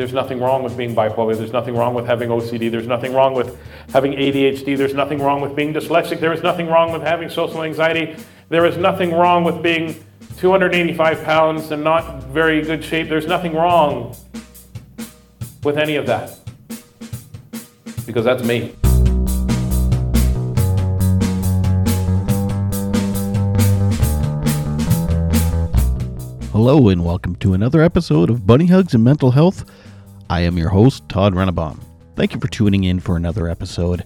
There's nothing wrong with being bipolar. There's nothing wrong with having OCD. There's nothing wrong with having ADHD. There's nothing wrong with being dyslexic. There is nothing wrong with having social anxiety. There is nothing wrong with being 285 pounds and not very good shape. There's nothing wrong with any of that. Because that's me. Hello, and welcome to another episode of Bunny Hugs and Mental Health. I am your host, Todd Rennebaum. Thank you for tuning in for another episode.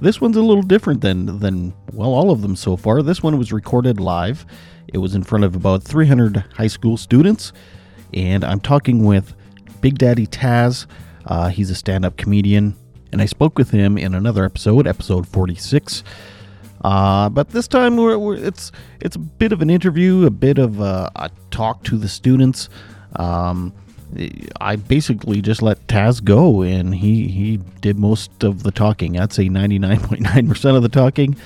This one's a little different than, than, well, all of them so far. This one was recorded live. It was in front of about 300 high school students, and I'm talking with Big Daddy Taz. Uh, he's a stand up comedian, and I spoke with him in another episode, episode 46. Uh, but this time we're, we're, it's it's a bit of an interview, a bit of a, a talk to the students. Um, I basically just let Taz go, and he he did most of the talking. I'd say ninety nine point nine percent of the talking.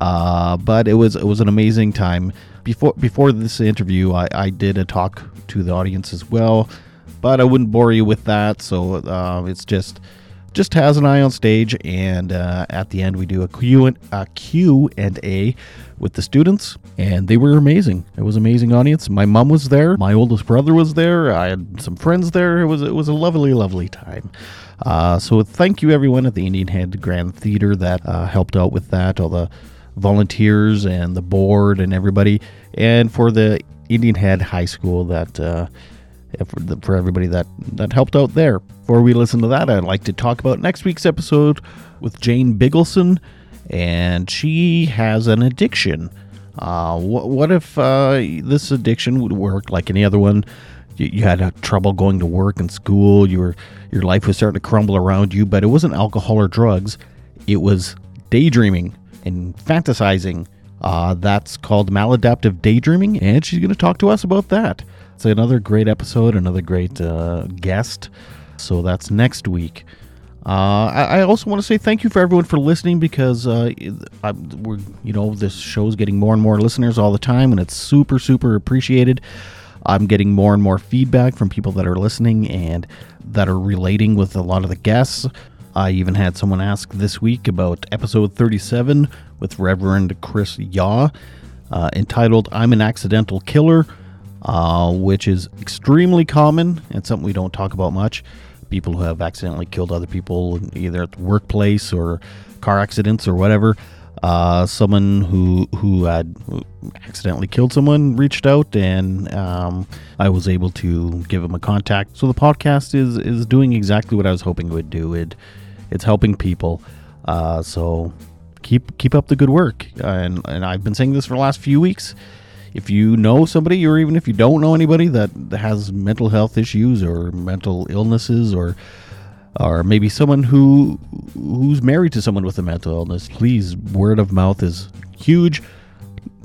Uh, but it was it was an amazing time. Before before this interview, I, I did a talk to the audience as well, but I wouldn't bore you with that. So uh, it's just just Taz and I on stage, and uh, at the end we do a Q and a Q and A with the students, and they were amazing. It was an amazing audience. My mom was there, my oldest brother was there, I had some friends there. It was it was a lovely, lovely time. Uh, so thank you everyone at the Indian Head Grand Theater that uh, helped out with that, all the volunteers and the board and everybody, and for the Indian Head High School that uh, for, for everybody that, that helped out there. Before we listen to that, I'd like to talk about next week's episode with Jane Biggleson, and she has an addiction. Uh, what, if uh, this addiction would work like any other one? You, you had trouble going to work and school. You were your life was starting to crumble around you, but it wasn't alcohol or drugs. It was daydreaming and fantasizing. Uh, that's called maladaptive daydreaming, and she's going to talk to us about that. It's another great episode, another great uh, guest. So that's next week. Uh, I, also want to say thank you for everyone for listening because uh, I, we're you know this show's getting more and more listeners all the time, and it's super super appreciated. I'm getting more and more feedback from people that are listening and that are relating with a lot of the guests. I even had someone ask this week about episode 37 with Reverend Chris Yaw, uh, entitled "I'm an Accidental Killer." Uh, which is extremely common and something we don't talk about much. People who have accidentally killed other people, either at the workplace or car accidents or whatever. Uh, someone who who had accidentally killed someone reached out, and um, I was able to give him a contact. So the podcast is is doing exactly what I was hoping it would do. It it's helping people. Uh, so keep keep up the good work. And and I've been saying this for the last few weeks if you know somebody or even if you don't know anybody that has mental health issues or mental illnesses or or maybe someone who who's married to someone with a mental illness please word of mouth is huge.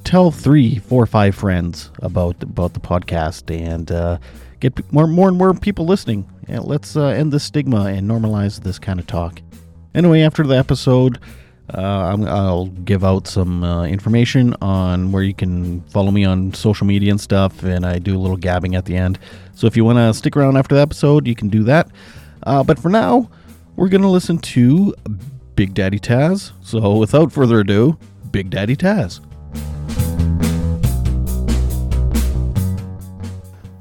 Tell three four five friends about about the podcast and uh, get more more and more people listening. And let's uh, end the stigma and normalize this kind of talk. Anyway after the episode uh, i will give out some uh, information on where you can follow me on social media and stuff, and I do a little gabbing at the end. So if you want to stick around after the episode, you can do that. Uh, but for now, we're going to listen to Big Daddy Taz. So without further ado, Big Daddy Taz.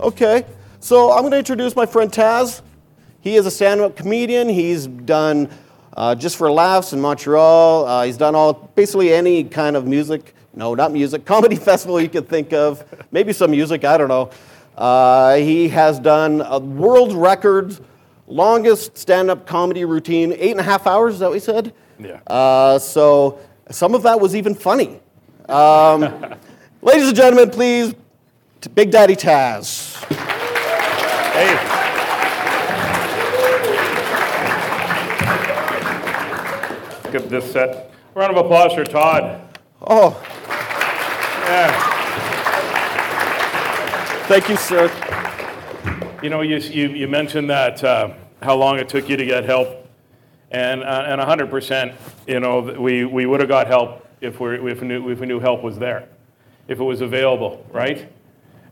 Okay, so I'm going to introduce my friend Taz. He is a stand up comedian. He's done uh, just for laughs in Montreal. Uh, he's done all basically any kind of music. No, not music. Comedy festival you could think of. Maybe some music. I don't know. Uh, he has done a world record longest stand-up comedy routine, eight and a half hours. Is that what he said? Yeah. Uh, so some of that was even funny. Um, ladies and gentlemen, please, Big Daddy Taz. Hey. Skip this set. Round of applause for Todd. Oh. Yeah. Thank you, sir. You know, you, you, you mentioned that uh, how long it took you to get help, and uh, and 100%. You know, we, we would have got help if we if we knew if we knew help was there, if it was available, right?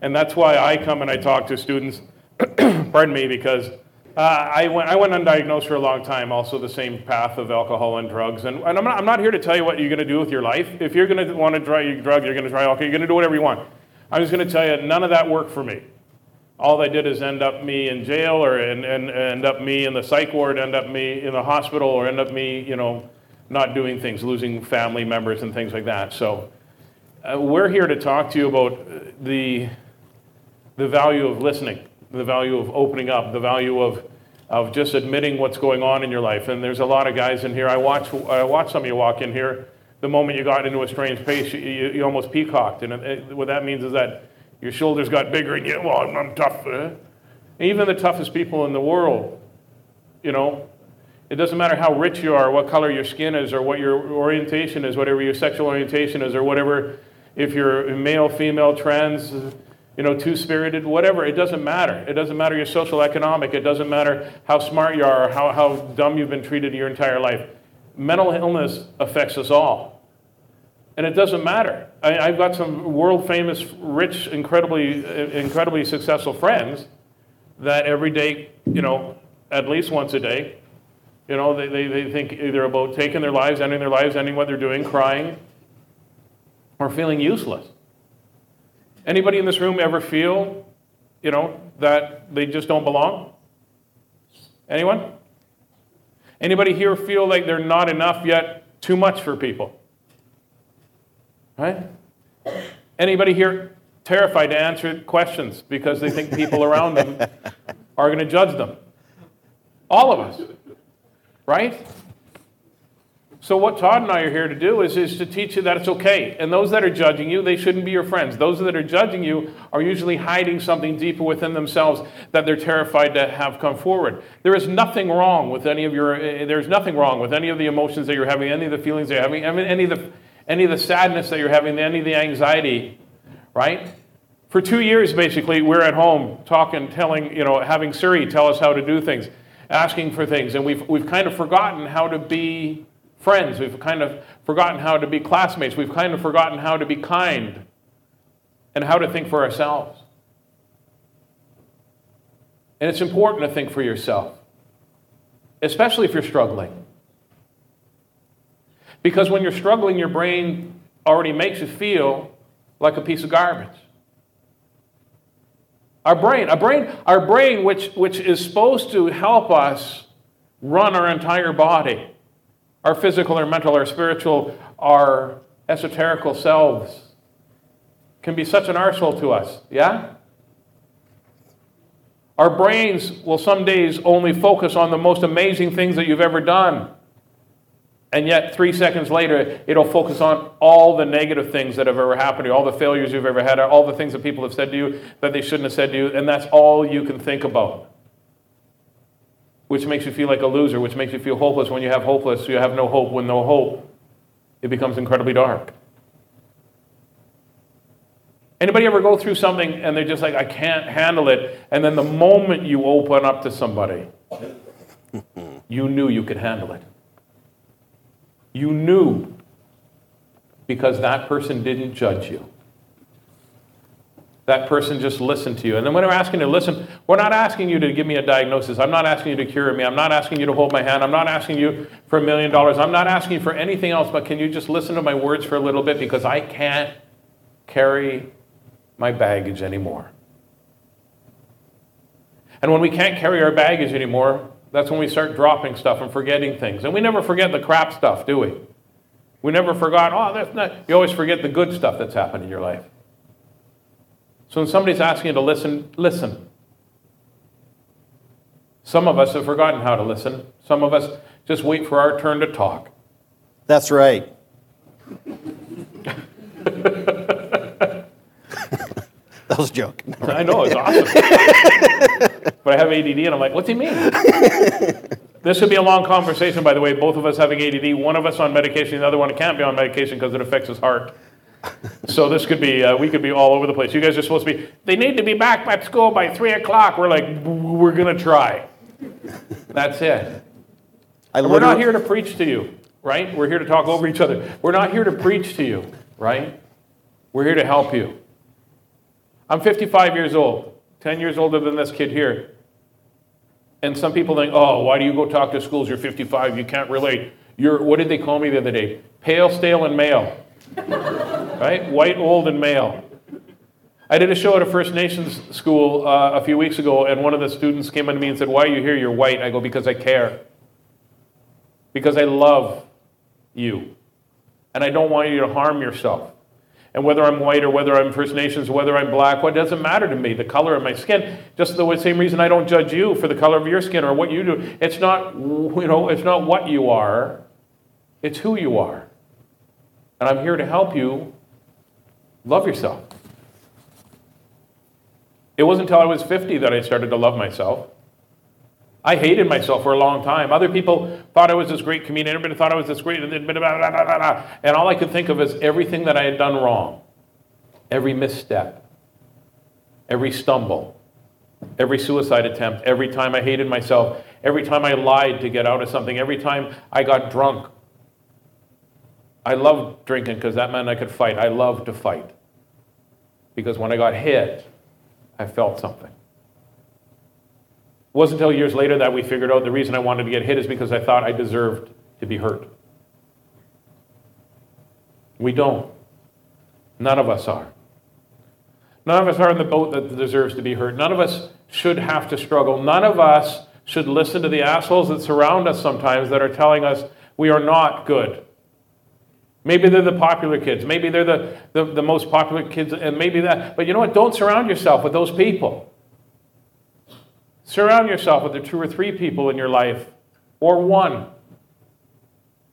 And that's why I come and I talk to students. pardon me, because Uh, I, went, I went undiagnosed for a long time, also the same path of alcohol and drugs. And, and I'm, not, I'm not here to tell you what you're going to do with your life. If you're going to want to try your drug, you're going to try alcohol, you're going to do whatever you want. I'm just going to tell you, none of that worked for me. All they did is end up me in jail or and, and end up me in the psych ward, end up me in the hospital, or end up me, you know, not doing things, losing family members and things like that. So uh, we're here to talk to you about the, the value of listening, the value of opening up, the value of, of just admitting what's going on in your life. And there's a lot of guys in here. I watch, I watch some of you walk in here. The moment you got into a strange pace, you, you, you almost peacocked. And it, what that means is that your shoulders got bigger and you, well, I'm, I'm tough. Eh? Even the toughest people in the world, you know, it doesn't matter how rich you are, what color your skin is, or what your orientation is, whatever your sexual orientation is, or whatever, if you're male, female, trans, you know, two spirited, whatever, it doesn't matter. It doesn't matter your social economic, it doesn't matter how smart you are, or how, how dumb you've been treated your entire life. Mental illness affects us all. And it doesn't matter. I, have got some world famous, rich, incredibly, incredibly successful friends that every day, you know, at least once a day, you know, they, they, they think either about taking their lives, ending their lives, ending what they're doing, crying, or feeling useless. Anybody in this room ever feel, you know, that they just don't belong? Anyone? Anybody here feel like they're not enough yet too much for people? Right? Anybody here terrified to answer questions because they think people around them are going to judge them? All of us right? So what Todd and I are here to do is, is to teach you that it's okay. And those that are judging you, they shouldn't be your friends. Those that are judging you are usually hiding something deeper within themselves that they're terrified to have come forward. There is nothing wrong with any of your eh, there's nothing wrong with any of the emotions that you're having, any of the feelings that you're having, any of the any of the sadness that you're having, any of the anxiety, right? For two years, basically, we're at home talking, telling, you know, having Siri tell us how to do things asking for things. And we've, we've kind of forgotten how to be friends. We've kind of forgotten how to be classmates. We've kind of forgotten how to be kind and how to think for ourselves. And it's important to think for yourself, especially if you're struggling. Because when you're struggling, your brain already makes you feel like a piece of garbage. Our brain, our brain, our brain which, which is supposed to help us run our entire body, our physical, our mental, our spiritual, our esoterical selves, can be such an arsehole to us, yeah? Our brains will some days only focus on the most amazing things that you've ever done. And yet, three seconds later, it'll focus on all the negative things that have ever happened to you, all the failures you've ever had, all the things that people have said to you that they shouldn't have said to you, and that's all you can think about. Which makes you feel like a loser, which makes you feel hopeless. When you have hopeless, you have no hope. When no hope, it becomes incredibly dark. Anybody ever go through something and they're just like, I can't handle it, and then the moment you open up to somebody, you knew you could handle it. You knew because that person didn't judge you. That person just listened to you. And then when I'm asking you to listen, we're not asking you to give me a diagnosis. I'm not asking you to cure me. I'm not asking you to hold my hand. I'm not asking you for a million dollars. I'm not asking you for anything else, but can you just listen to my words for a little bit because I can't carry my baggage anymore. And when we can't carry our baggage anymore, that's when we start dropping stuff and forgetting things. And we never forget the crap stuff, do we? We never forgot, oh, that's not, you always forget the good stuff that's happened in your life. So when somebody's asking you to listen, listen. Some of us have forgotten how to listen. Some of us just wait for our turn to talk. That's right. That was a joke. I know, it's awesome. but I have ADD, and I'm like, what's he mean? this would be a long conversation, by the way, both of us having ADD, one of us on medication, the other one can't be on medication because it affects his heart. So this could be, uh, we could be all over the place. You guys are supposed to be, they need to be back at school by 3 o'clock. We're like, we're going to try. That's it. we're not here to preach to you, right? We're here to talk over each other. We're not here to preach to you, right? We're here to help you. I'm 55 years old, 10 years older than this kid here. And some people think, oh, why do you go talk to schools? You're 55, you can't relate. You're, what did they call me the other day? Pale, stale, and male. Right? White, old, and male. I did a show at a First Nations school uh, a few weeks ago, and one of the students came up to me and said, Why are you here? You're white. I go, Because I care. Because I love you. And I don't want you to harm yourself. And whether I'm white or whether I'm First Nations, whether I'm black, what doesn't matter to me? The color of my skin. Just the same reason I don't judge you for the color of your skin or what you do. It's not, you know, it's not what you are, it's who you are. And I'm here to help you love yourself. It wasn't until I was 50 that I started to love myself. I hated myself for a long time. Other people thought I was this great comedian. Everybody thought I was this great. And all I could think of is everything that I had done wrong, every misstep, every stumble, every suicide attempt, every time I hated myself, every time I lied to get out of something, every time I got drunk. I loved drinking because that meant I could fight. I loved to fight. Because when I got hit, I felt something. It wasn't until years later that we figured out the reason I wanted to get hit is because I thought I deserved to be hurt. We don't. None of us are. None of us are in the boat that deserves to be hurt. None of us should have to struggle. None of us should listen to the assholes that surround us sometimes that are telling us we are not good. Maybe they're the popular kids. Maybe they're the, the, the, most popular kids, and maybe that. But you know what? Don't surround yourself with those people. Surround yourself with the two or three people in your life, or one,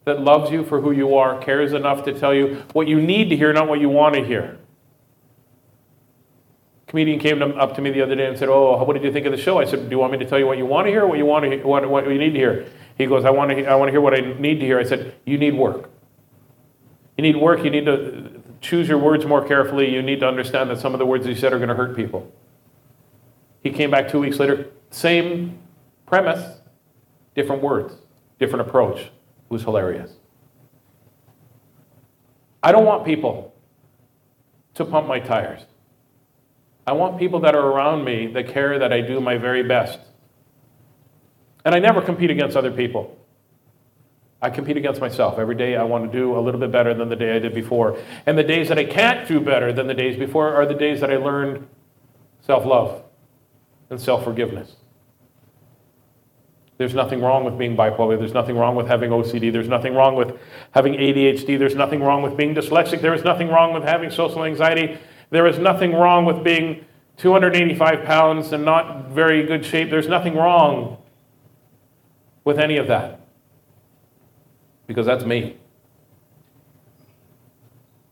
that loves you for who you are, cares enough to tell you what you need to hear, not what you want to hear. A comedian came up to me the other day and said, "Oh, what did you think of the show?" I said, "Do you want me to tell you what you want to hear, or what you want to what, what you need to hear?" He goes, "I want to, I want to hear what I need to hear." I said, "You need work." You need work, you need to choose your words more carefully. You need to understand that some of the words you said are going to hurt people. He came back two weeks later, same premise, different words, different approach. It was hilarious. I don't want people to pump my tires. I want people that are around me that care that I do my very best. And I never compete against other people. I compete against myself. Every day I want to do a little bit better than the day I did before. And the days that I can't do better than the days before are the days that I learned self love and self forgiveness. There's nothing wrong with being bipolar. There's nothing wrong with having OCD. There's nothing wrong with having ADHD. There's nothing wrong with being dyslexic. There is nothing wrong with having social anxiety. There is nothing wrong with being 285 pounds and not very good shape. There's nothing wrong with any of that because that's me.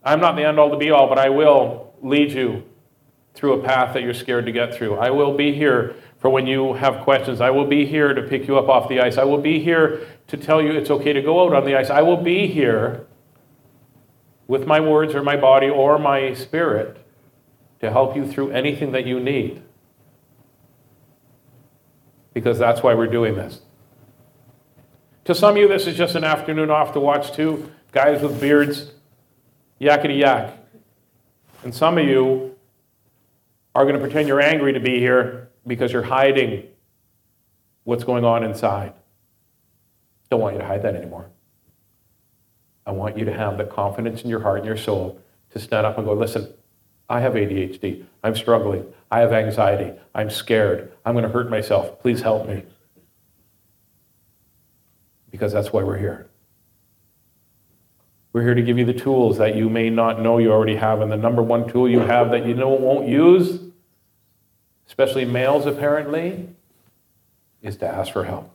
I'm not the end all to be all, but I will lead you through a path that you're scared to get through. I will be here for when you have questions. I will be here to pick you up off the ice. I will be here to tell you it's okay to go out on the ice. I will be here with my words or my body or my spirit to help you through anything that you need. Because that's why we're doing this. To some of you, this is just an afternoon off to watch two guys with beards yakety yak. And some of you are going to pretend you're angry to be here because you're hiding what's going on inside. Don't want you to hide that anymore. I want you to have the confidence in your heart and your soul to stand up and go, listen, I have ADHD. I'm struggling. I have anxiety. I'm scared. I'm going to hurt myself. Please help me because that's why we're here. We're here to give you the tools that you may not know you already have. And the number one tool you have that you know won't use, especially males apparently, is to ask for help.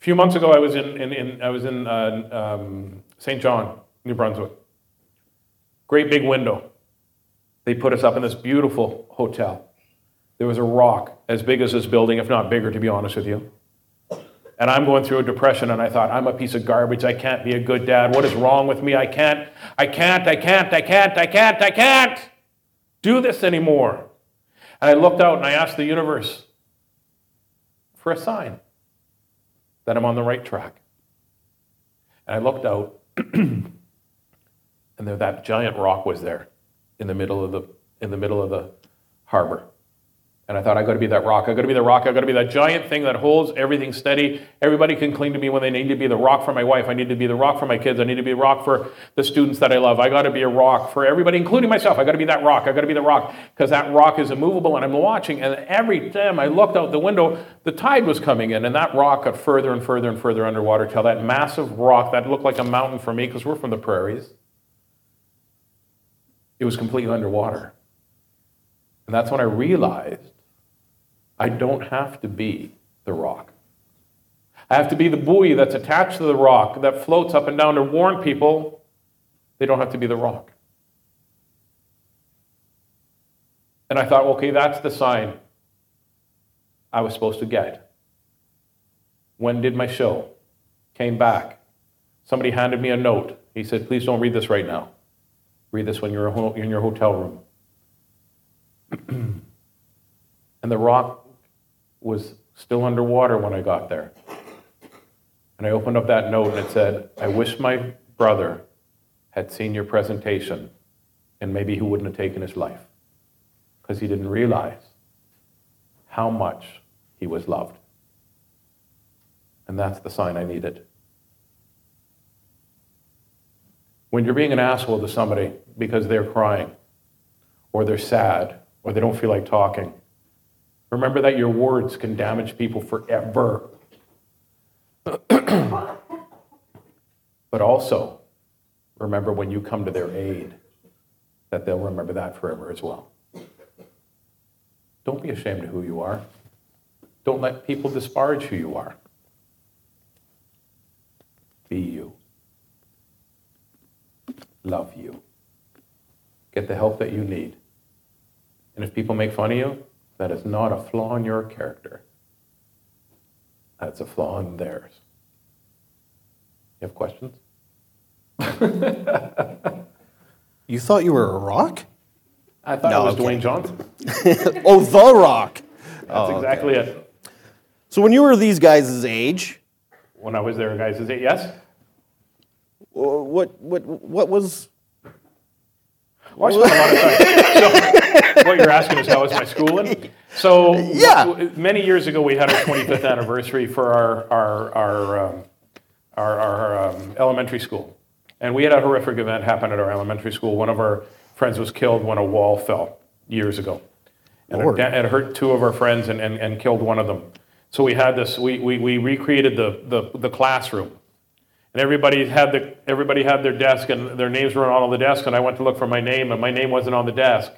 A few months ago, I was in, in, in I was in uh, um, Saint John, New Brunswick. Great big window. They put us up in this beautiful hotel. There was a rock as big as this building, if not bigger, to be honest with you and I'm going through a depression and I thought, I'm a piece of garbage. I can't be a good dad. What is wrong with me? I can't, I can't, I can't, I can't, I can't, I can't do this anymore. And I looked out and I asked the universe for a sign that I'm on the right track. And I looked out and there that giant rock was there in the middle of the in the middle of the harbor. And I thought, I got to be that rock. I got to be the rock. I got to be that giant thing that holds everything steady. Everybody can cling to me when they need to be the rock for my wife. I need to be the rock for my kids. I need to be the rock for the students that I love. I got to be a rock for everybody, including myself. I got to be that rock. I got to be the rock because that rock is immovable. And I'm watching. And every time I looked out the window, the tide was coming in, and that rock got further and further and further underwater till that massive rock that looked like a mountain for me because we're from the prairies. It was completely underwater. And that's when I realized I don't have to be the rock. I have to be the buoy that's attached to the rock that floats up and down to warn people they don't have to be the rock. And I thought, okay, that's the sign I was supposed to get. When did my show? Came back. Somebody handed me a note. He said, please don't read this right now. Read this when you're in your hotel room. and the rock was still underwater when I got there. And I opened up that note and it said, I wish my brother had seen your presentation and maybe he wouldn't have taken his life because he didn't realize how much he was loved. And that's the sign I needed. When you're being an asshole to somebody because they're crying, or they're sad, or they don't feel like talking, remember that your words can damage people forever. but also, remember when you come to their aid, that they'll remember that forever as well. Don't be ashamed of who you are. Don't let people disparage who you are. Be you. Love you. Get the help that you need. And if people make fun of you, that is not a flaw in your character. That's a flaw in theirs. You have questions? You thought you were a rock? I thought No, it was okay. Dwayne Johnson. Oh, the rock. That's exactly it. So when you were these guys' age, When I was there, guys, it yes? what what what was Well, I spent a lot of time. So, what you're asking is how was my schooling? So, Yeah. many years ago, we had our 25th anniversary for our our our um, our, our um, elementary school, and we had a horrific event happen at our elementary school. One of our friends was killed when a wall fell years ago, and it, Lord. da- it hurt two of our friends and, and, and killed one of them. So we had this. We, we, we recreated the, the the classroom. And everybody had the everybody had their desk and their names were on all the desks. And I went to look for my name, and my name wasn't on the desk.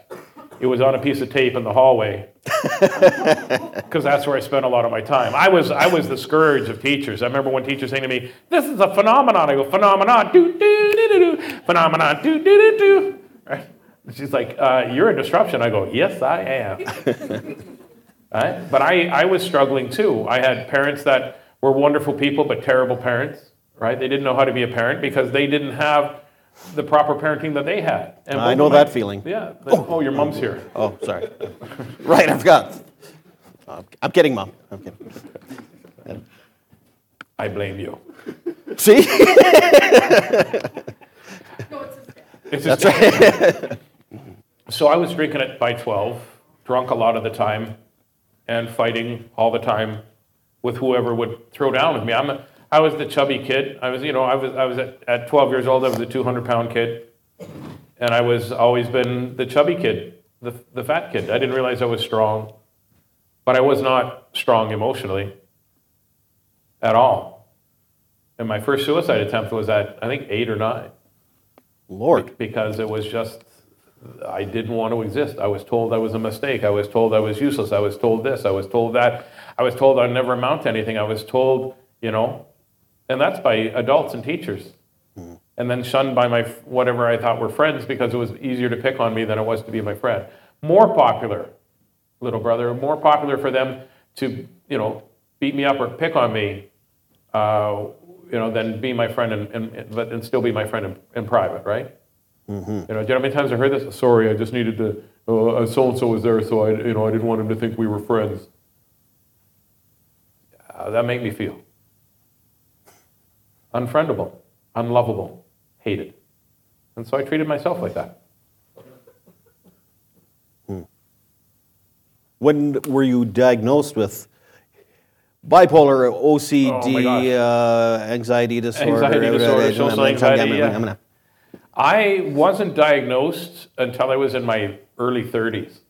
It was on a piece of tape in the hallway. Because that's where I spent a lot of my time. I was I was the scourge of teachers. I remember one teacher saying to me, "This is a phenomenon." I go, "Phenomenon, do do do do do, phenomenon, do do do do." Right? She's like, uh, "You're a disruption." I go, "Yes, I am." Right? But I, I was struggling too. I had parents that were wonderful people, but terrible parents, right? They didn't know how to be a parent because they didn't have the proper parenting that they had. And I know my- that feeling. Yeah. Oh. oh, your mom's here. Oh, sorry. right, I forgot. I'm kidding, mom. I'm kidding. I blame you. See? It's That's right. so I was drinking it by 12, drunk a lot of the time, and fighting all the time with whoever would throw down with me. I'm a, I was the chubby kid. I was, you know, I was, I was at, at 12 years old, I was a 200 pound kid. And I was always been the chubby kid, the, the fat kid. I didn't realize I was strong, but I was not strong emotionally at all. And my first suicide attempt was at, I think, eight or nine Lord. because it was just I didn't want to exist. I was told I was a mistake. I was told I was useless. I was told this. I was told that. I was told I'd never amount to anything. I was told, you know, and that's by adults and teachers. And then shunned by my whatever I thought were friends because it was easier to pick on me than it was to be my friend. More popular, little brother, more popular for them to, you know, beat me up or pick on me, uh, you know, than be my friend and, and, but and still be my friend in, in private, right? You know, do you know how many times I heard this? Sorry, I just needed to. Uh, so and so was there, so I, you know, I didn't want him to think we were friends. Uh, that made me feel unfriendable, unlovable, hated, and so I treated myself like that. When were you diagnosed with bipolar, OCD, uh, anxiety disorder, Anxiety disorder, social anxiety, yeah. I wasn't diagnosed until I was in my early 30s.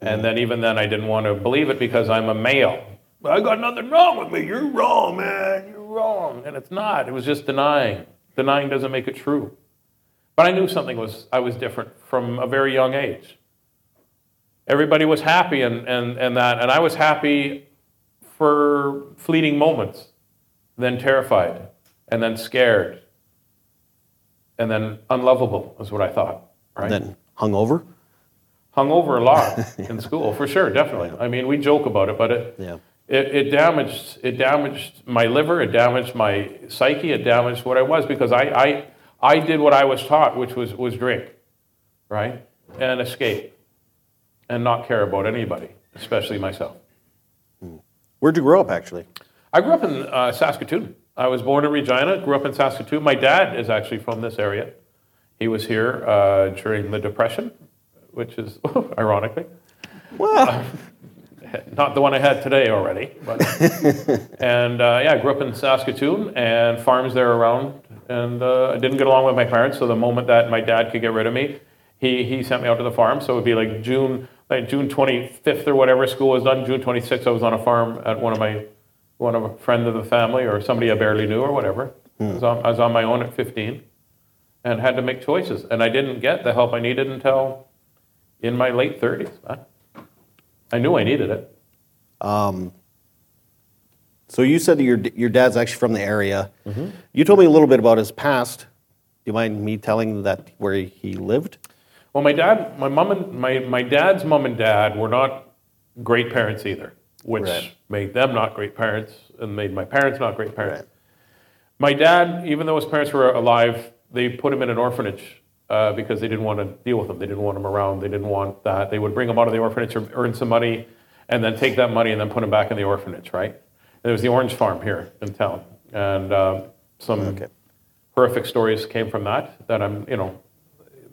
And then, even then, I didn't want to believe it because I'm a male. I got nothing wrong with me. You're wrong, man. You're wrong. And it's not. It was just denying. Denying doesn't make it true. But I knew something was, I was different from a very young age. Everybody was happy and, and, and that, and I was happy for fleeting moments, then terrified, and then scared, and then unlovable is what I thought. Right? Then hungover. Hung over a lot in school, for sure, definitely. I mean, we joke about it, but it, Yeah. It, it damaged it damaged my liver, it damaged my psyche, it damaged what I was because I, I, I did what I was taught, which was, was drink, right? And escape and not care about anybody, especially myself. Where'd you grow up, actually? I grew up in uh, Saskatoon. I was born in Regina, grew up in Saskatoon. My dad is actually from this area. He was here uh, during the Depression, which is ironically Well, not the one I had today already. But and uh, yeah, I grew up in Saskatoon and farms there around. And uh, I didn't get along with my parents, so the moment that my dad could get rid of me, he, he sent me out to the farm. So it would be like June like June 25th or whatever school was done. June 26th, I was on a farm at one of my one of a friend of the family or somebody I barely knew or whatever. I, was on, I was on my own at 15 and had to make choices. And I didn't get the help I needed until in my late 30s. man. I knew I needed it. so you said your your dad's actually from the area. Mm-hmm. You told me a little bit about his past. Do you mind me telling that where he lived? Well, my dad, my mom, and my my dad's mom and dad were not great parents either, which Right. made them not great parents and made my parents not great parents. Right. My dad, even though his parents were alive, they put him in an orphanage uh, because they didn't want to deal with them. They didn't want them around. They didn't want that. They would bring them out of the orphanage or earn some money, and then take that money and then put them back in the orphanage. Right? And there was the orange farm here in town, and uh, some Okay. horrific stories came from that. That I'm, you know,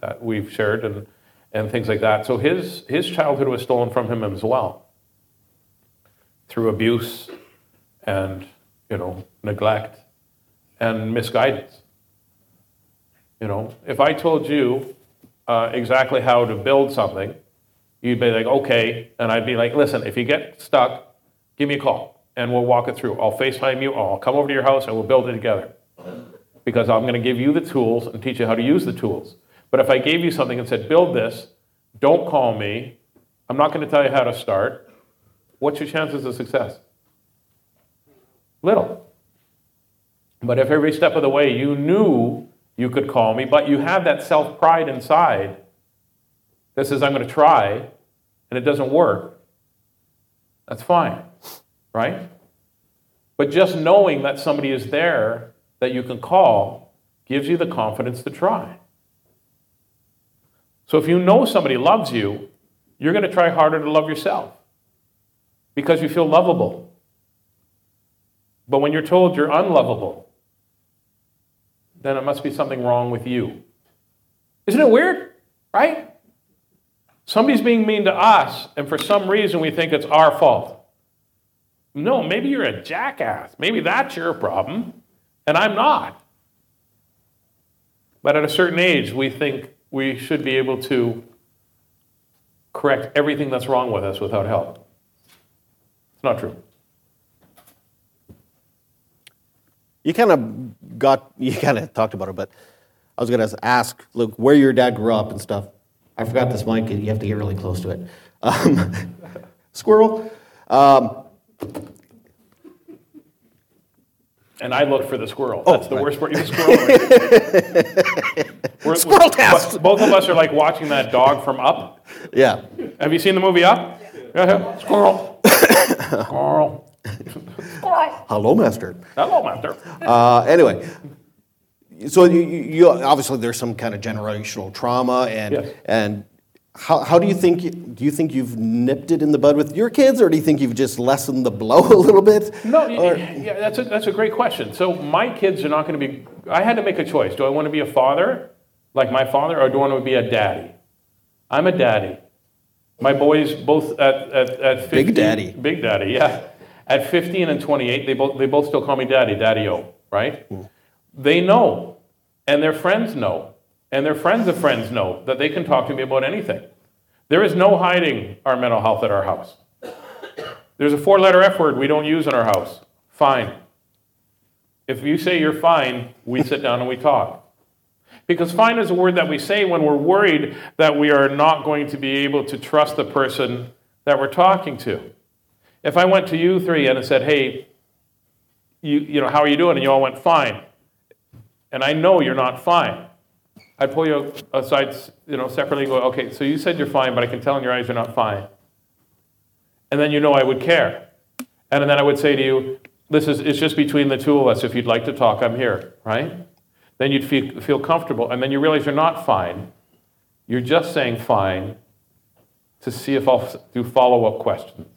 that we've shared and and things like that. So his his childhood was stolen from him as well through abuse and you know neglect and misguidance. You know, if I told you uh, exactly how to build something, you'd be like, okay, and I'd be like, listen, if you get stuck, give me a call and we'll walk it through. I'll FaceTime you, I'll come over to your house and we'll build it together because I'm going to give you the tools and teach you how to use the tools. But if I gave you something and said, build this, don't call me, I'm not going to tell you how to start, what's your chances of success? Little. But if every step of the way you knew you could call me, but you have that self pride inside that says, I'm going to try, and it doesn't work, that's fine, right? But just knowing that somebody is there that you can call gives you the confidence to try. So if you know somebody loves you, you're going to try harder to love yourself because you feel lovable. But when you're told you're unlovable, then it must be something wrong with you. Isn't it weird? Right? Somebody's being mean to us, and for some reason we think it's our fault. No, maybe you're a jackass. Maybe that's your problem, and I'm not. But at a certain age, we think we should be able to correct everything that's wrong with us without help. It's not true. You kind of got, you kind of talked about it, but I was going to ask, look, where your dad grew up and stuff. I forgot this mic. You have to get really close to it. Um, squirrel. Um, And I looked for the squirrel. Oh, That's the right. worst part. You squirrel. We're- Squirrel test. Both of us are like watching that dog from Up. yeah. Have you seen the movie Up? Yeah. Squirrel. Squirrel. Squirrel. Hello, master. Hello, master. Uh, anyway, so you, you, you obviously there's some kind of generational trauma, and Yes. and how, how do you think do you think you've nipped it in the bud with your kids, or do you think you've just lessened the blow a little bit? No, Or- yeah, that's a, that's a great question. So my kids are not going to be. I had to make a choice. Do I want to be a father like my father, or do I want to be a daddy? I'm a daddy, My boys both at, at, at 15. Big Daddy. Big Daddy, yeah. At 15 and 28, they both, they both still call me Daddy, Daddy O, right? They know, and their friends know, and their friends of friends know that they can talk to me about anything. There is no hiding our mental health at our house. There's a four letter F word we don't use in our house fine. If you say you're fine, we sit down and we talk. Because fine is a word that we say when we're worried that we are not going to be able to trust the person that we're talking to. If I went to you three and I said, hey, you, you know, how are you doing? And you all went, fine. And I know you're not fine. I'd pull you aside, you know, separately and go, okay, so you said you're fine, but I can tell in your eyes you're not fine. And then you know I would care. And then I would say to you, this is, it's just between the two of us. If you'd like to talk, I'm here, right? Then you'd feel, feel comfortable. And then you realize you're not fine. You're just saying fine to see if I'll do follow up questions.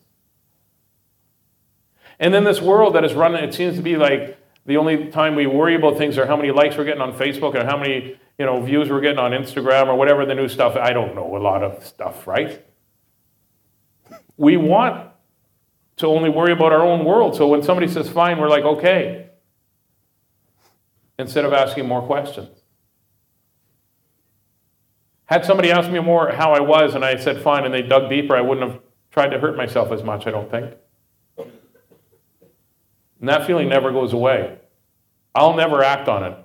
And then this world that is running, it seems to be like the only time we worry about things are how many likes we're getting on Facebook and how many you know, views we're getting on Instagram or whatever the new stuff. I don't know a lot of stuff, right? We want to only worry about our own world. So when somebody says fine, we're like, okay, instead of asking more questions. Had somebody asked me more how I was and I said fine and they dug deeper, I wouldn't have tried to hurt myself as much, I don't think. And that feeling never goes away. I'll never act on it.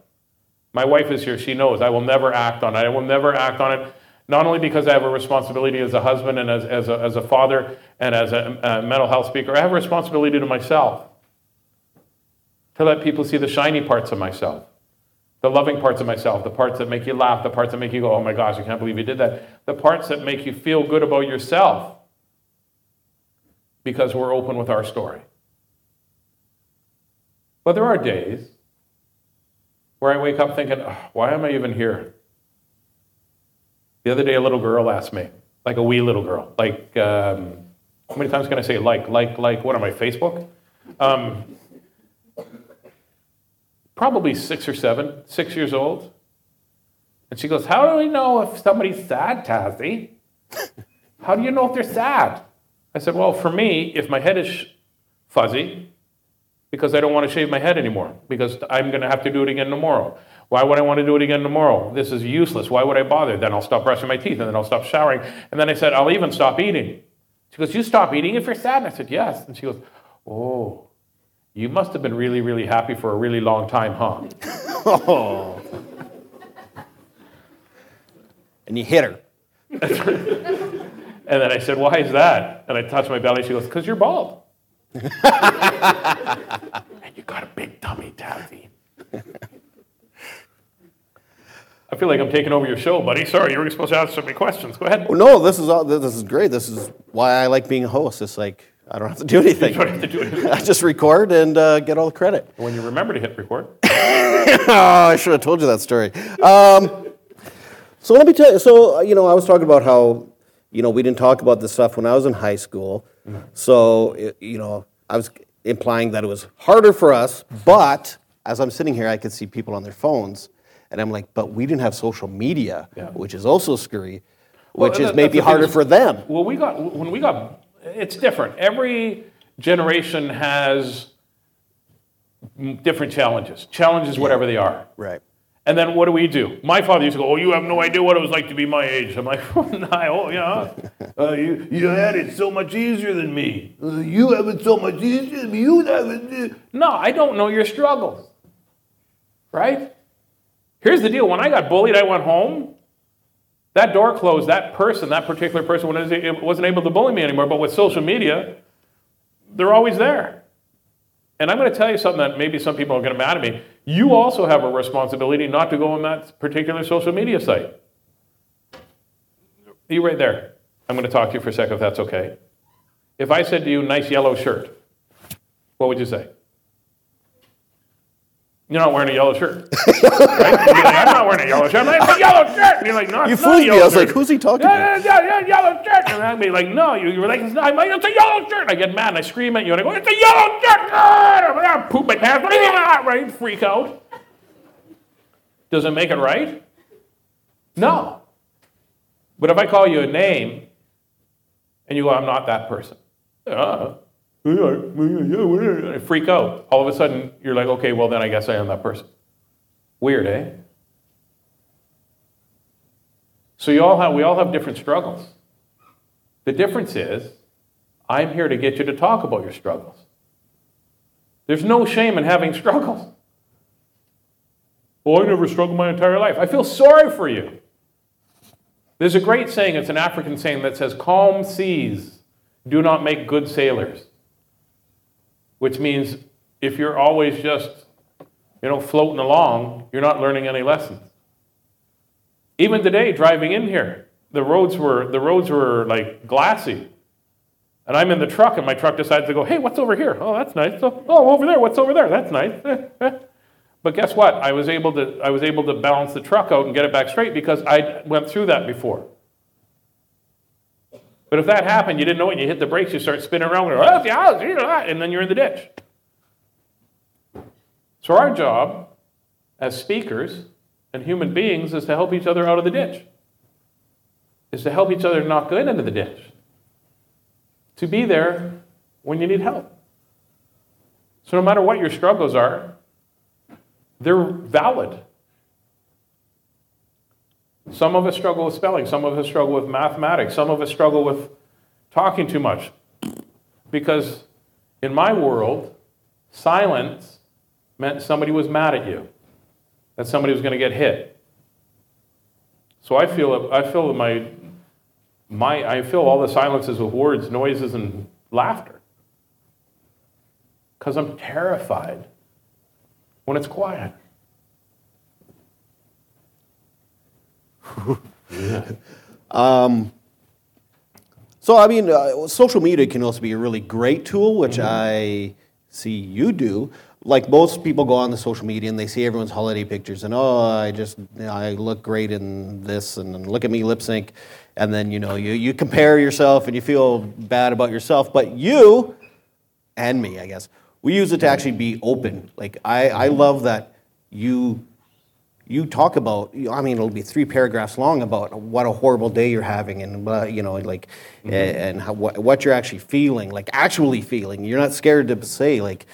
My wife is here, she knows. I will never act on it. I will never act on it, not only because I have a responsibility as a husband and as, as, a, as a father and as a, a mental health speaker, I have a responsibility to myself to let people see the shiny parts of myself, the loving parts of myself, the parts that make you laugh, the parts that make you go, oh my gosh, I can't believe you did that, the parts that make you feel good about yourself because we're open with our story. But there are days where I wake up thinking, oh, why am I even here? The other day, a little girl asked me, like a wee little girl, like, um, how many times can I say like, like, like, what am I, Facebook? Um, probably six or seven, six years old. And she goes, How do we know if somebody's sad, Tazzy? How do you know if they're sad? I said, Well, for me, if my head is fuzzy, because I don't want to shave my head anymore, because I'm going to have to do it again tomorrow. Why would I want to do it again tomorrow? This is useless. Why would I bother? Then I'll stop brushing my teeth and then I'll stop showering. And then I said, I'll even stop eating. She goes, You stop eating if you're sad? And I said, Yes. And she goes, Oh, you must have been really, really happy for a really long time, huh? Oh. and you hit her. And then I said, Why is that? And I touched my belly. She goes, Because you're bald. And you got a big tummy, Tazzy. I feel like I'm taking over your show, buddy. Sorry, you were supposed to ask so many questions. Go ahead. Oh, no, this is all, this is great. This is why I like being a host. It's like I don't have to do anything. You don't have to do anything. I just record and uh, get all the credit. When you remember to hit record. oh, I should have told you that story. Um, so let me tell you. So uh, you know, I was talking about how you know we didn't talk about this stuff when I was in high school. So it, you know, I was implying that it was harder for us. But as I'm sitting here, I could see people on their phones, and I'm like, but we didn't have social media, which is also scary, Well, which that- is that's maybe the thing harder is- for them. Well, we got when we got it's different. Every generation has different challenges. Challenges, whatever they are. Right. And then what do we do? My father used to go, "Oh, you have no idea what it was like to be my age." I'm like, "Oh, yeah, uh, you you had it so much easier than me. Uh, you have it so much easier than me. You have it." No, I don't know your struggles. Right? Here's the deal: when I got bullied, I went home. That door closed. That person, that particular person, wasn't able to bully me anymore. But with social media, they're always there. And I'm going to tell you something that maybe some people are going to mad at me. You also have a responsibility not to go on that particular social media site. You right there. I'm going to talk to you for a second if that's okay. If I said to you, nice yellow shirt, what would you say? You're not wearing a yellow shirt. right? Like, I'm not wearing a yellow shirt. I'm like, it's a yellow shirt. And you're like, no, You fooled me. I was like, who's he talking yeah, to? Yeah, yeah, yeah, yellow shirt. And I'd be like, no. You, you were like, it's not. I'm like, it's a yellow shirt. And I get mad and I scream at you and I go, it's a yellow shirt. Ah, I'm like, I poop my pants. Right? Freak out. Does it make it right? No. But if I call you a name and you go, I'm not that person. Uh, I freak out. All of a sudden, you're like, okay, well, then I guess I am that person. Weird, eh? So you all have, we all have different struggles. The difference is, I'm here to get you to talk about your struggles. There's no shame in having struggles. Well, I never struggled my entire life. I feel sorry for you. There's a great saying, it's an African saying that says, Calm seas do not make good sailors. Which means if you're always just, you know, floating along, you're not learning any lessons. Even today, driving in here, the roads were the roads were like glassy. And I'm in the truck, and my truck decides to go, hey, what's over here? Oh, that's nice. Oh, oh over there, what's over there? That's nice. but guess what? I was able to I was able to balance the truck out and get it back straight because I went through that before. But if that happened, you didn't know it, you hit the brakes, you start spinning around, oh, and then you're in the ditch. So our job as speakers and human beings is to help each other out of the ditch. Is to help each other not go into the ditch. To be there when you need help. So no matter what your struggles are, they're valid. Some of us struggle with spelling, some of us struggle with mathematics, some of us struggle with talking too much. Because in my world, silence meant somebody was mad at you, that somebody was going to get hit. So I feel I feel my my I fill all the silences with words, noises, and laughter. Because I'm terrified when it's quiet. um, so, I mean, uh, social media can also be a really great tool, which mm-hmm. I see you do. Like most people go on the social media and they see everyone's holiday pictures and oh, I just you know, I look great in this and look at me lip sync, and then you know you you compare yourself and you feel bad about yourself. But you and me, I guess, we use it to actually be open. Like I I love that you you talk about i mean it'll be three paragraphs long about what a horrible day you're having and you know like mm-hmm. and how, what, what you're actually feeling like actually feeling. You're not scared to say like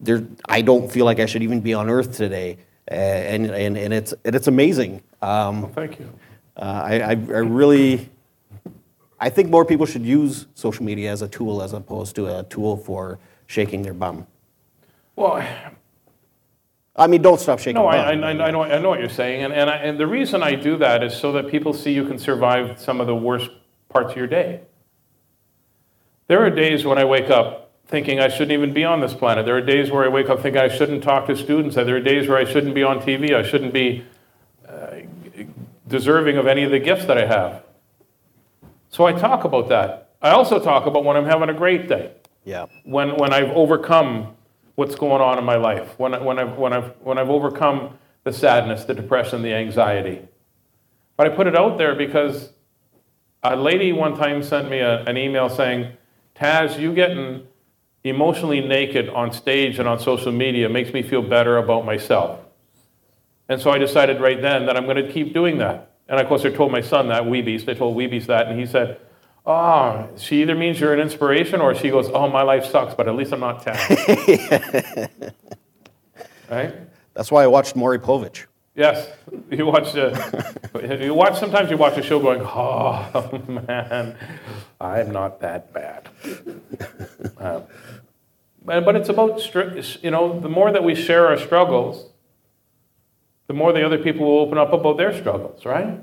there i don't feel like i should even be on earth today. And and, and it's and it's amazing. Um, well, thank you. uh, I, I, I really i think more people should use social media as a tool as opposed to a tool for shaking their bum. Well I mean, don't stop shaking. No, I, I, I, know, I know what you're saying, and, and, I, and the reason I do that is so that people see you can survive some of the worst parts of your day. There are days when I wake up thinking I shouldn't even be on this planet. There are days where I wake up thinking I shouldn't talk to students. There are days where I shouldn't be on TV. I shouldn't be uh, deserving of any of the gifts that I have. So I talk about that. I also talk about when I'm having a great day. Yeah. When, when I've overcome what's going on in my life, when, I, when, I've, when, I've, when I've overcome the sadness, the depression, the anxiety. But I put it out there because a lady one time sent me a, an email saying, Taz, you getting emotionally naked on stage and on social media makes me feel better about myself. And so I decided right then that I'm going to keep doing that. And of course, I told my son that, Weebies. I told Weebies that, and he said, oh, she either means you're an inspiration or she goes, oh, my life sucks, but at least I'm not talented. right? That's why I watched Maury Povich. Yes, you watch. Uh, you watch. Sometimes you watch a show going, "Oh man, I'm not that bad." Uh, but it's about, you know, the more that we share our struggles, the more the other people will open up about their struggles, right?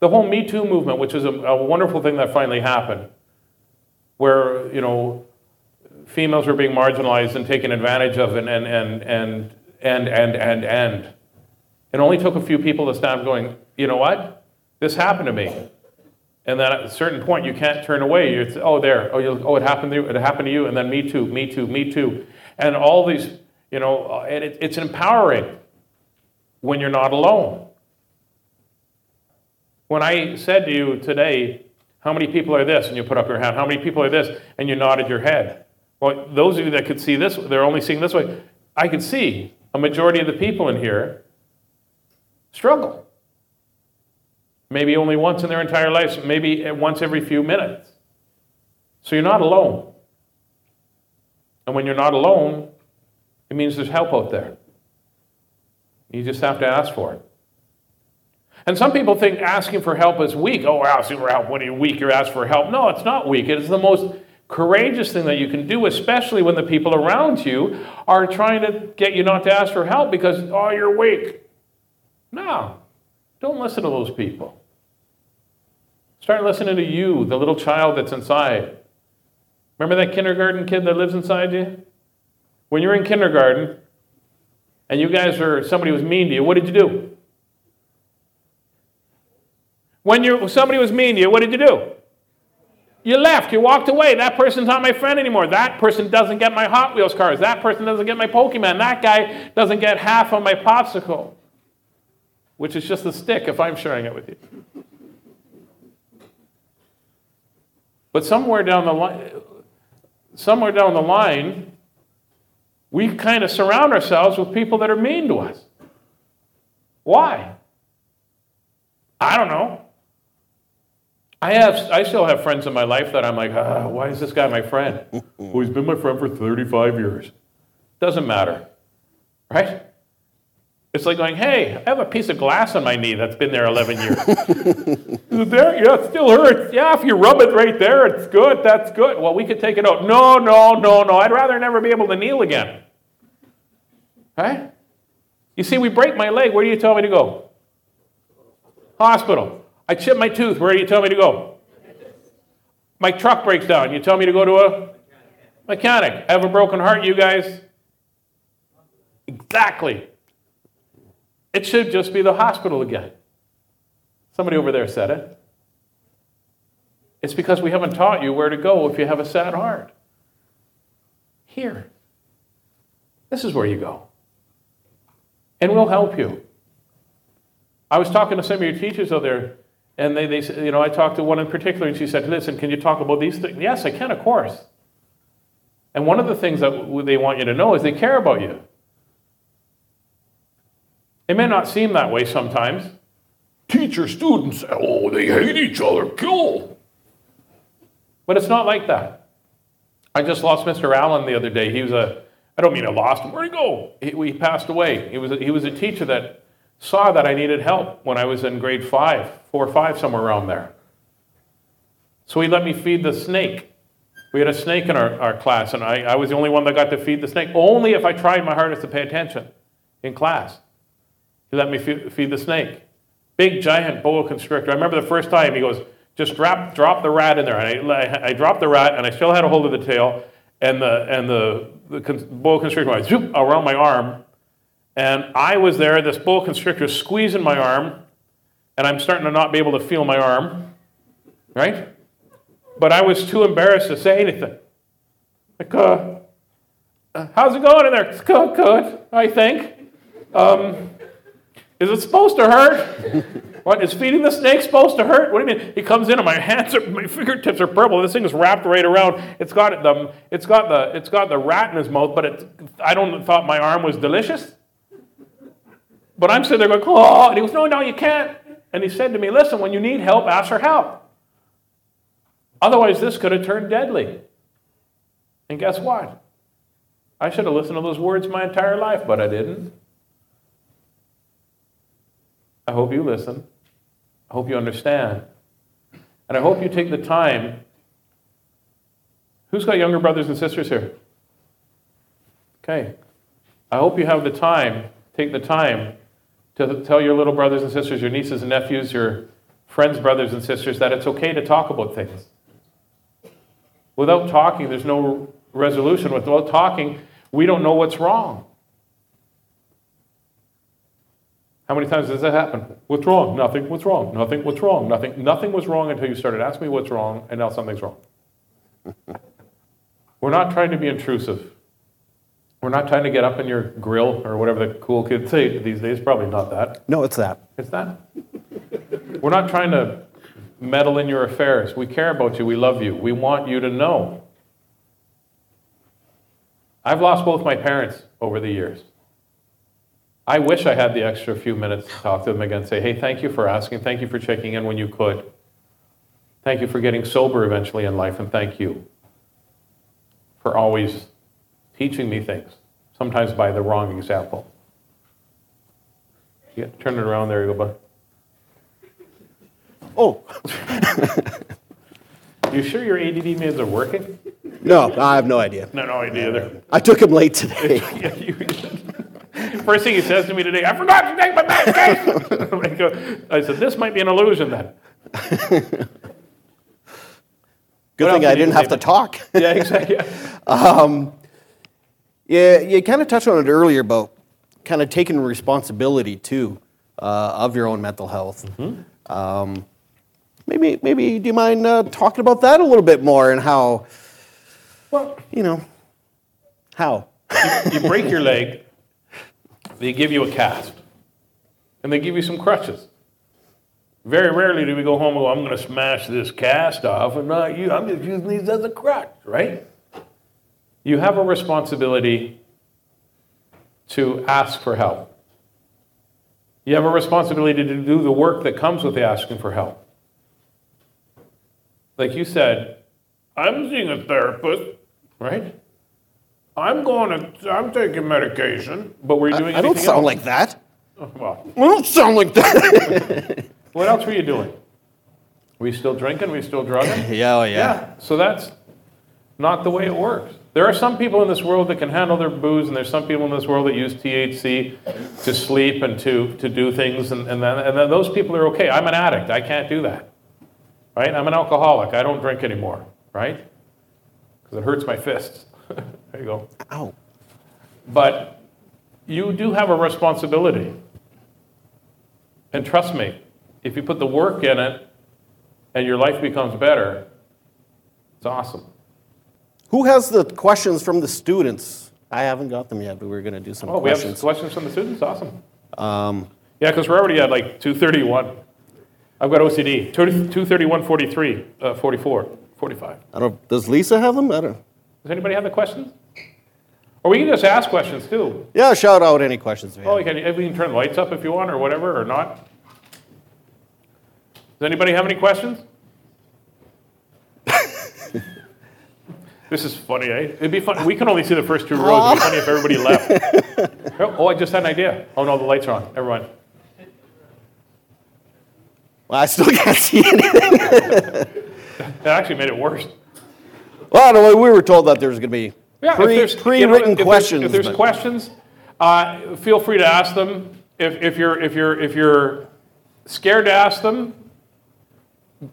The whole Me Too movement, which is a, a wonderful thing that finally happened, where, you know, females were being marginalized and taken advantage of and, and, and, and, and, and, and, and. It only took a few people to stand going, you know what? This happened to me. And then at a certain point, you can't turn away. You're, oh, there. Oh, you, oh, it happened to you. It happened to you. And then me too, me too, me too. And all these, you know, and it, it's empowering when you're not alone. When I said to you today, how many people are this? And you put up your hand. How many people are this? And you nodded your head. Well, those of you that could see this, they're only seeing this way. I could see a majority of the people in here struggle. Maybe only once in their entire lives, maybe once every few minutes. So you're not alone. And when you're not alone, it means there's help out there. You just have to ask for it. And some people think asking for help is weak. Oh, asking for help when you're weak, you're asking for help. No, it's not weak. It is the most courageous thing that you can do, especially when the people around you are trying to get you not to ask for help because, oh, you're weak. No, don't listen to those people. Start listening to you, the little child that's inside. Remember that kindergarten kid that lives inside you? When you're in kindergarten and you guys are, somebody was mean to you, what did you do? When you, somebody was mean to you, what did you do? You left, you walked away. That person's not my friend anymore. That person doesn't get my Hot Wheels cars. That person doesn't get my Pokemon. That guy doesn't get half of my popsicle, which is just a stick if I'm sharing it with you. But somewhere down the line, somewhere down the line, we kind of surround ourselves with people that are mean to us. Why? I don't know. I have, I still have friends in my life that I'm like, ah, why is this guy my friend? well, he's been my friend for 35 years. Doesn't matter, right? It's like going, hey, I have a piece of glass on my knee that's been there 11 years. is it there? Yeah, it still hurts. Yeah, if you rub it right there, it's good. That's good. Well, we could take it out. No, no, no, no. I'd rather never be able to kneel again. Right? You see, we break my leg. Where do you tell me to go? Hospital. I chip my tooth. Where do you tell me to go? My truck breaks down. You tell me to go to a mechanic. I have a broken heart, you guys. Exactly. It should just be the hospital again. Somebody over there said it. It's because we haven't taught you where to go if you have a sad heart. Here. This is where you go. And we'll help you. I was talking to some of your teachers out there, and they, they you know, I talked to one in particular, and she said, Listen, can you talk about these things? Yes, I can, of course. And one of the things that they want you to know is they care about you. It may not seem that way sometimes. Teacher students, oh, they hate each other, kill. But it's not like that. I just lost Mr. Allen the other day. He was a, I don't mean I lost him, where'd he go? He, he passed away. He was, a, he was a teacher that saw that I needed help when I was in grade five, four or five, somewhere around there. So he let me feed the snake. We had a snake in our, our class, and I, I was the only one that got to feed the snake, only if I tried my hardest to pay attention in class. He let me feed the snake. Big, giant boa constrictor. I remember the first time he goes, just drop, drop the rat in there. And I, I dropped the rat, and I still had a hold of the tail, and the, and the, the boa constrictor went around my arm. And I was there, this boa constrictor squeezing my arm, and I'm starting to not be able to feel my arm, right? But I was too embarrassed to say anything. Like, uh, uh how's it going in there? It's good, good, I think. Um, is it supposed to hurt? what is feeding the snake supposed to hurt? What do you mean? He comes in and my hands are, my fingertips are purple. This thing is wrapped right around. It's got the, it's got the, it's got the rat in his mouth, but it, I don't thought my arm was delicious. But I'm sitting there going, oh, and he goes, no, no, you can't. And he said to me, listen, when you need help, ask for help. Otherwise, this could have turned deadly. And guess what? I should have listened to those words my entire life, but I didn't. I hope you listen. I hope you understand. And I hope you take the time. Who's got younger brothers and sisters here? Okay. I hope you have the time, take the time to tell your little brothers and sisters, your nieces and nephews, your friends' brothers and sisters, that it's okay to talk about things. Without talking, there's no resolution. Without talking, we don't know what's wrong. How many times does that happen? What's wrong? Nothing. What's wrong? Nothing. What's wrong? Nothing. Nothing was wrong until you started asking me what's wrong, and now something's wrong. We're not trying to be intrusive. We're not trying to get up in your grill or whatever the cool kids say these days. Probably not that. No, it's that. It's that. We're not trying to meddle in your affairs. We care about you. We love you. We want you to know. I've lost both my parents over the years. I wish I had the extra few minutes to talk to them again, say, hey, thank you for asking, thank you for checking in when you could. Thank you for getting sober eventually in life, and thank you for always teaching me things, sometimes by the wrong example. Yeah, turn it around, there you go, bud. Oh, You sure your ADD meds are working? no, I have no idea. No, no idea either. I took him late today. First thing he says to me today, I forgot to take my medication. I said, this might be an illusion then. Good What thing I didn't have to talk. Yeah, exactly. Yeah, um, you kind of touched on it earlier about kind of taking responsibility too uh, of your own mental health. Mm-hmm. Um, maybe, maybe do you mind uh, talking about that a little bit more and how, Well, you know, how? you break your leg, they give you a cast, and they give you some crutches. Very rarely do we go home and go, I'm going to smash this cast off, and not you. I'm just using these as a crutch, right? You have a responsibility to ask for help. You have a responsibility to do the work that comes with asking for help. Like you said, I'm seeing a therapist, right? I'm going to, I'm taking medication, but we're doing I don't sound else? like that. Oh, well, I don't sound like that. what else were you doing? We still drinking? We still drugging? yeah, oh, yeah. So that's not the way it works. There are some people in this world that can handle their booze, and there's some people in this world that use THC to sleep and to, to do things, and, and, then, and then those people are okay. I'm an addict. I can't do that. Right? I'm an alcoholic. I don't drink anymore. Right? Because it hurts my fists. there you go. Ow. But you do have a responsibility. And trust me, if you put the work in it and your life becomes better, it's awesome. Who has the questions from the students? I haven't got them yet, but we're going to do some questions. Oh, we have questions. questions from the students? Awesome. Um, Yeah, because we're already at like 231. I've got OCD, 231, 43, uh, 44, 45. I don't. Does Lisa have them? I don't. Does anybody have the questions? Or we can just ask questions too. Yeah, shout out any questions. you Oh, we can, we can turn the lights up if you want or whatever, or not. Does anybody have any questions? This is funny, eh? It'd be fun. We can only see the first two rows. It'd be funny if everybody left. Oh, I just had an idea. Oh no, the lights are on. Never mind. Well, I still can't see anything. That actually made it worse. Well, no, we were told that there was going to be Yeah, pre, if pre-written you know, if there's- questions. If there's questions, uh, feel free to ask them. If, if you're if you're if you're scared to ask them,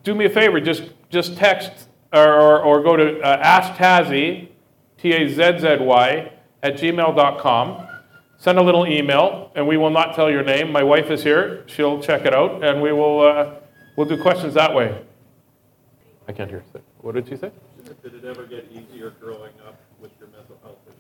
do me a favor. Just just text or, or, or go to uh, ask Tazzy, T A Z Z Y at gmail.com. Send a little email, and we will not tell your name. My wife is here; she'll check it out, and we will uh, we'll do questions that way. I can't hear. What did you say? Did it ever get easier growing up with your mental health issues?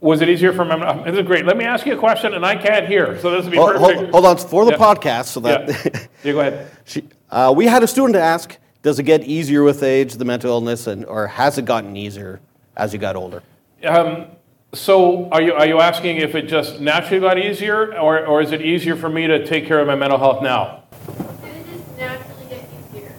Was it easier for me? This is great. Let me ask you a question, and I can't hear, so this would be Hold, perfect. hold, hold on, for the Yeah. podcast, so that Yeah. You go ahead. she, uh, we had a student ask, does it get easier with age, the mental illness, and or has it gotten easier as you got older? Um, so, are you are you asking if it just naturally got easier, or or is it easier for me to take care of my mental health now? Did it just naturally get easier?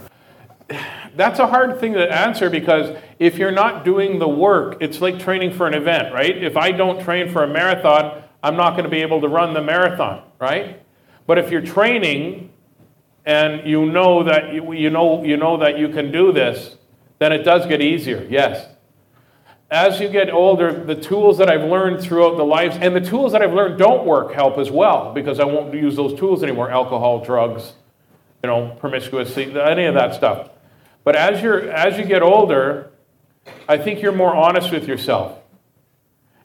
That's a hard thing to answer because if you're not doing the work, it's like training for an event, right? If I don't train for a marathon, I'm not going to be able to run the marathon, right? But if you're training and you know that you, know you know that you can do this, then it does get easier. Yes. As you get older, the tools that I've learned throughout the lives and the tools that I've learned don't work help as well because I won't use those tools anymore. Alcohol, drugs, you know, promiscuous, any of that stuff. But as you're as you get older, I think you're more honest with yourself.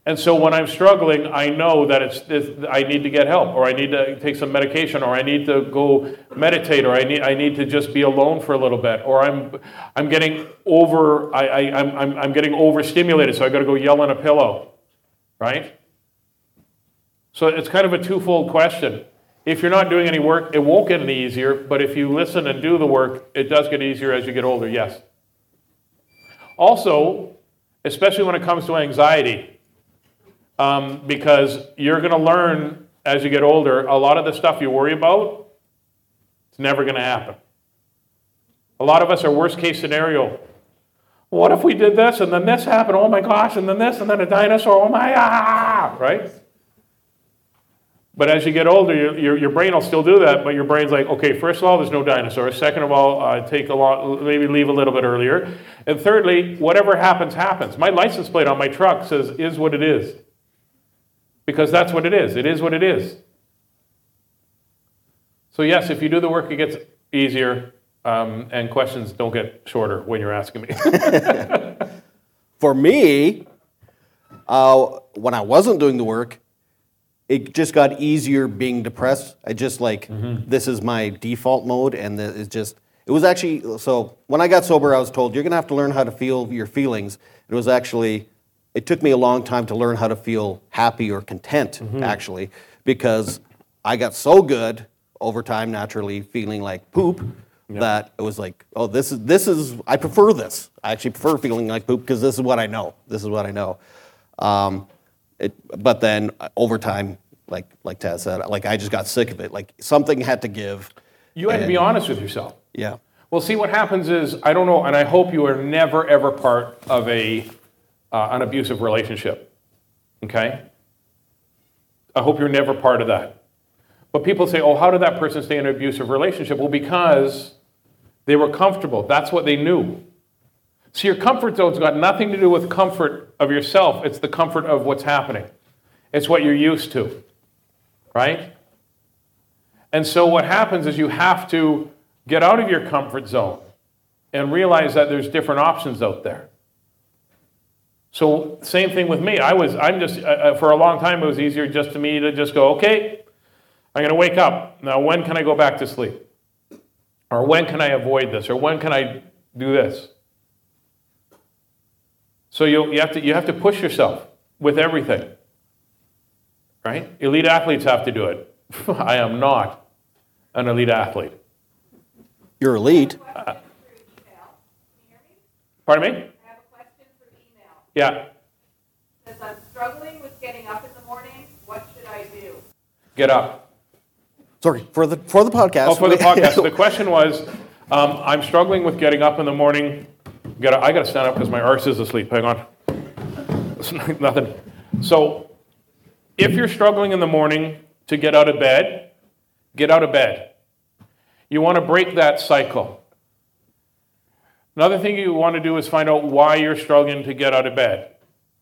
And so when I'm struggling, I know that it's, it's I need to get help, or I need to take some medication, or I need to go meditate, or I need I need to just be alone for a little bit, or I'm I'm getting over I, I I'm, I'm I'm getting overstimulated, so I got to go yell in a pillow, right? So it's kind of a twofold question. If you're not doing any work, it won't get any easier, but if you listen and do the work, it does get easier as you get older, yes. Also, especially when it comes to anxiety, um, because you're going to learn as you get older, a lot of the stuff you worry about, it's never going to happen. A lot of us are worst case scenario. What if we did this and then this happened? Oh my gosh, and then this and then a dinosaur. Oh my, ah, right? But as you get older, your, your, your brain will still do that, but your brain's like, okay, first of all, there's no dinosaurs. Second of all, uh, take a lot, maybe leave a little bit earlier. And thirdly, whatever happens, happens. My license plate on my truck says, is what it is. Because that's what it is. It is what it is. So, yes, if you do the work, it gets easier, um, and questions don't get shorter when you're asking me. For me, uh, when I wasn't doing the work, it just got easier being depressed. I just like this is my default mode, and it's just it was actually so when I got sober, I was told you're gonna have to learn how to feel your feelings. It was actually it took me a long time to learn how to feel happy or content actually because I got so good over time naturally feeling like poop that it was like oh this is this is I prefer this. I actually prefer feeling like poop because this is what I know. This is what I know. Um, it, but then uh, over time, like like Taz said, like I just got sick of it. Like something had to give. you had to be honest with yourself. Yeah. Well, see, what happens is, I don't know, and I hope you are never, ever part of a, uh, an abusive relationship. Okay? I hope you're never part of that. But people say, oh, how did that person stay in an abusive relationship? Well, because they were comfortable. That's what they knew. So your comfort zone's got nothing to do with comfort of yourself, it's the comfort of what's happening. It's what you're used to, right? And so what happens is you have to get out of your comfort zone and realize that there's different options out there. So same thing with me. I was I'm just uh, uh, for a long time it was easier just to me to just go, "Okay, I'm going to wake up. Now when can I go back to sleep? Or when can I avoid this? Or when can I do this?" So you you have to you have to push yourself with everything. Right? Elite athletes have to do it. I am not an elite athlete. You're elite. Pardon me? I have a question for email. Yeah. Says I'm struggling with getting up in the morning. What should I do? Get up. Sorry for the for the podcast. Oh, for the podcast. The question was, um, I'm struggling with getting up in the morning. Gotta, I got to stand up because my arse is asleep. Hang on. It's nothing. So, if you're struggling in the morning to get out of bed, get out of bed. You want to break that cycle. Another thing you want to do is find out why you're struggling to get out of bed.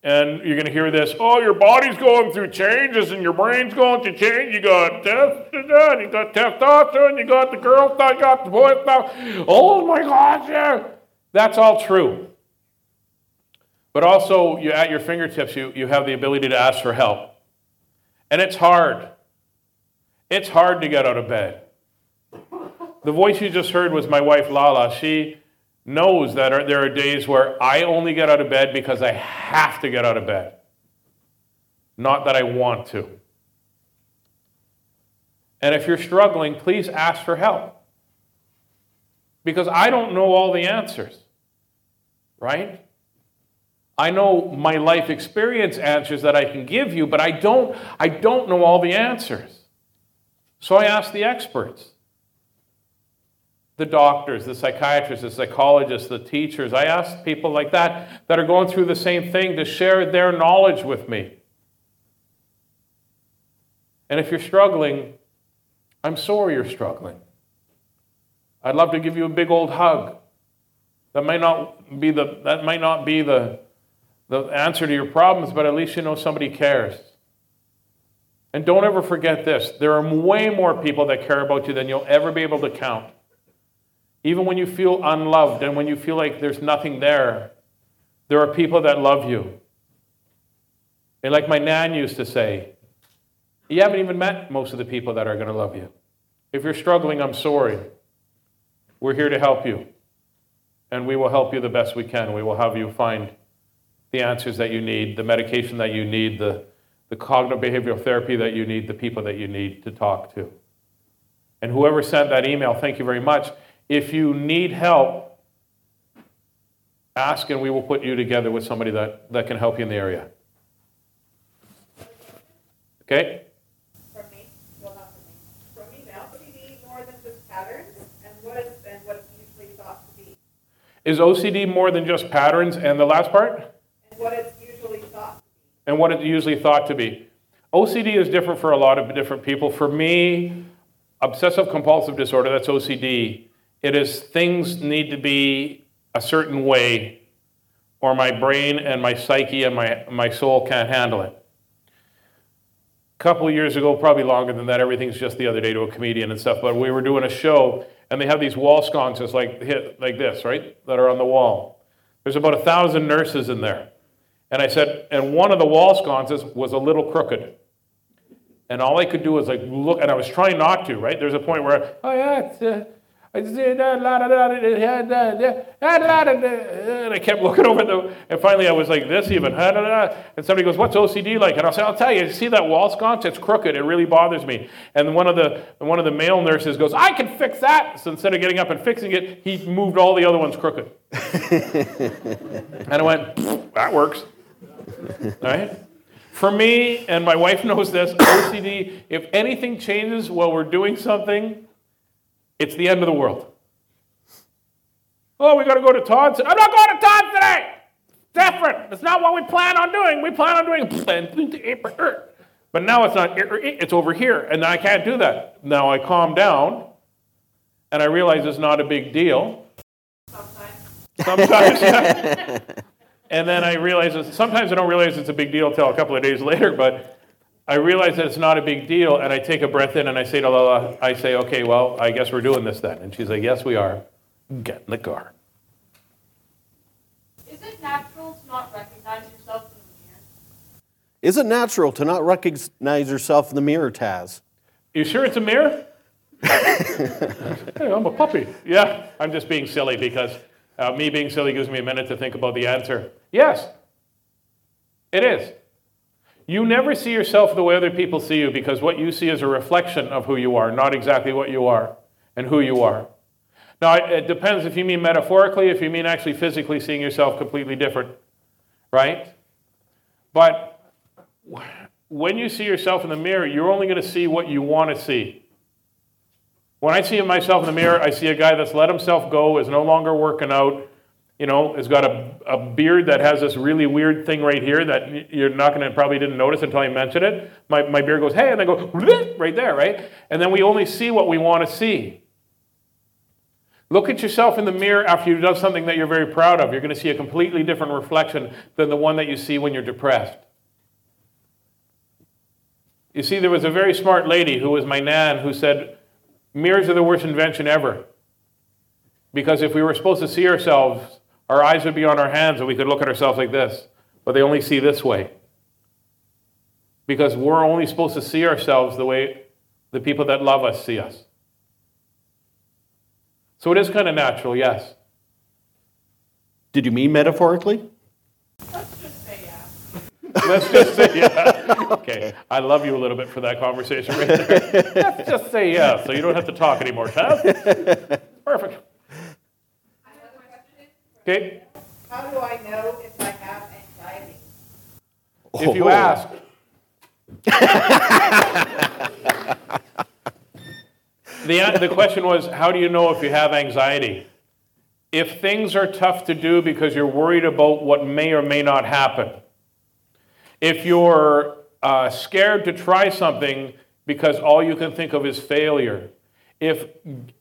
And you're going to hear this, oh, your body's going through changes and your brain's going through change. You got testosterone, you got testosterone, you got the girl stuff, you got the boy stuff. Oh my gosh, yeah. That's all true. But also, you at your fingertips, you, you have the ability to ask for help. And it's hard. It's hard to get out of bed. The voice you just heard was my wife, Lala. She knows that are- there are days where I only get out of bed because I have to get out of bed, not that I want to. And if you're struggling, please ask for help. Because I don't know all the answers, right? I know my life experience answers that I can give you, but I don't, I don't know all the answers. So I ask the experts the doctors, the psychiatrists, the psychologists, the teachers. I ask people like that that are going through the same thing to share their knowledge with me. And if you're struggling, I'm sorry you're struggling. I'd love to give you a big old hug. That might not be the, that might not be the, the answer to your problems, but at least you know somebody cares. And don't ever forget this there are way more people that care about you than you'll ever be able to count. Even when you feel unloved and when you feel like there's nothing there, there are people that love you. And like my nan used to say, you haven't even met most of the people that are going to love you. If you're struggling, I'm sorry. We're here to help you. And we will help you the best we can. We will have you find the answers that you need, the medication that you need, the, the cognitive behavioral therapy that you need, the people that you need to talk to. And whoever sent that email, thank you very much. If you need help, ask and we will put you together with somebody that, that can help you in the area. Okay? From me? Well, not from me. From OCD more than just patterns? And what is, and usually thought to be? Is OCD more than just patterns? And the last part? And what it's usually thought to be. And what it's usually thought to be. OCD is different for a lot of different people. For me, obsessive compulsive disorder, that's OCD, it is things need to be a certain way, or my brain and my psyche and my, my soul can't handle it. A couple years ago, probably longer than that, everything's just the other day to a comedian and stuff, but we were doing a show and they have these wall sconces like, hit, like this, right, that are on the wall. There's about a thousand nurses in there. And I said, and one of the wall sconces was a little crooked. And all I could do was like look, and I was trying not to, right? There's a point where, oh yeah, it's, uh, and I kept looking over the, and finally I was like this even. And somebody goes, "What's OCD like?" And I'll say, "I'll tell you. you see that wall sconce? It's crooked. It really bothers me." And one of the one of the male nurses goes, "I can fix that." So instead of getting up and fixing it, he moved all the other ones crooked. and I went, "That works." All right. For me, and my wife knows this, OCD, if anything changes while we're doing something, it's the end of the world. Oh, we got to go to Todd's. I'm not going to Todd's today. Different. It's not what we plan on doing. We plan on doing. But now it's not. It's over here, and I can't do that. Now I calm down, and I realize it's not a big deal. Sometimes. Sometimes. and then I realize sometimes I don't realize it's a big deal until a couple of days later, but I realize that it's not a big deal, and I take a breath in and I say to Lola, I say, okay, well, I guess we're doing this then. And she's like, yes, we are. Get in the car. Is it natural to not recognize yourself in the mirror? Is it natural to not recognize yourself in the mirror, Taz? You sure it's a mirror? hey, I'm a puppy. Yeah, I'm just being silly because uh, me being silly gives me a minute to think about the answer. Yes, it is. You never see yourself the way other people see you because what you see is a reflection of who you are, not exactly what you are and who you are. Now, it, depends if you mean metaphorically, if you mean actually physically seeing yourself completely different, right? But when you see yourself in the mirror, you're only going to see what you want to see. When I see myself in the mirror, I see a guy that's let himself go, is no longer working out, you know, has got a, a beard that has this really weird thing right here that you're not going to probably didn't notice until I mentioned it. My, my beard goes, hey, and I go right there, right? And then we only see what we want to see. Look at yourself in the mirror after you've done something that you're very proud of. You're going to see a completely different reflection than the one that you see when you're depressed. You see, there was a very smart lady who was my nan who said, Mirrors are the worst invention ever. Because if we were supposed to see ourselves, our eyes would be on our hands and we could look at ourselves like this, but they only see this way. Because we're only supposed to see ourselves the way the people that love us see us. So it is kind of natural, yes. Did you mean metaphorically? Let's just say yeah. Let's just say yeah. Okay, I love you a little bit for that conversation right there. Let's just say yeah, so you don't have to talk anymore, Taz. Perfect. I have a question. Okay, How do I know if I have anxiety? if you Oh. ask. the, the question was how do you know if you have anxiety? If things are tough to do because you're worried about what may or may not happen, if you're uh, scared to try something because all you can think of is failure, if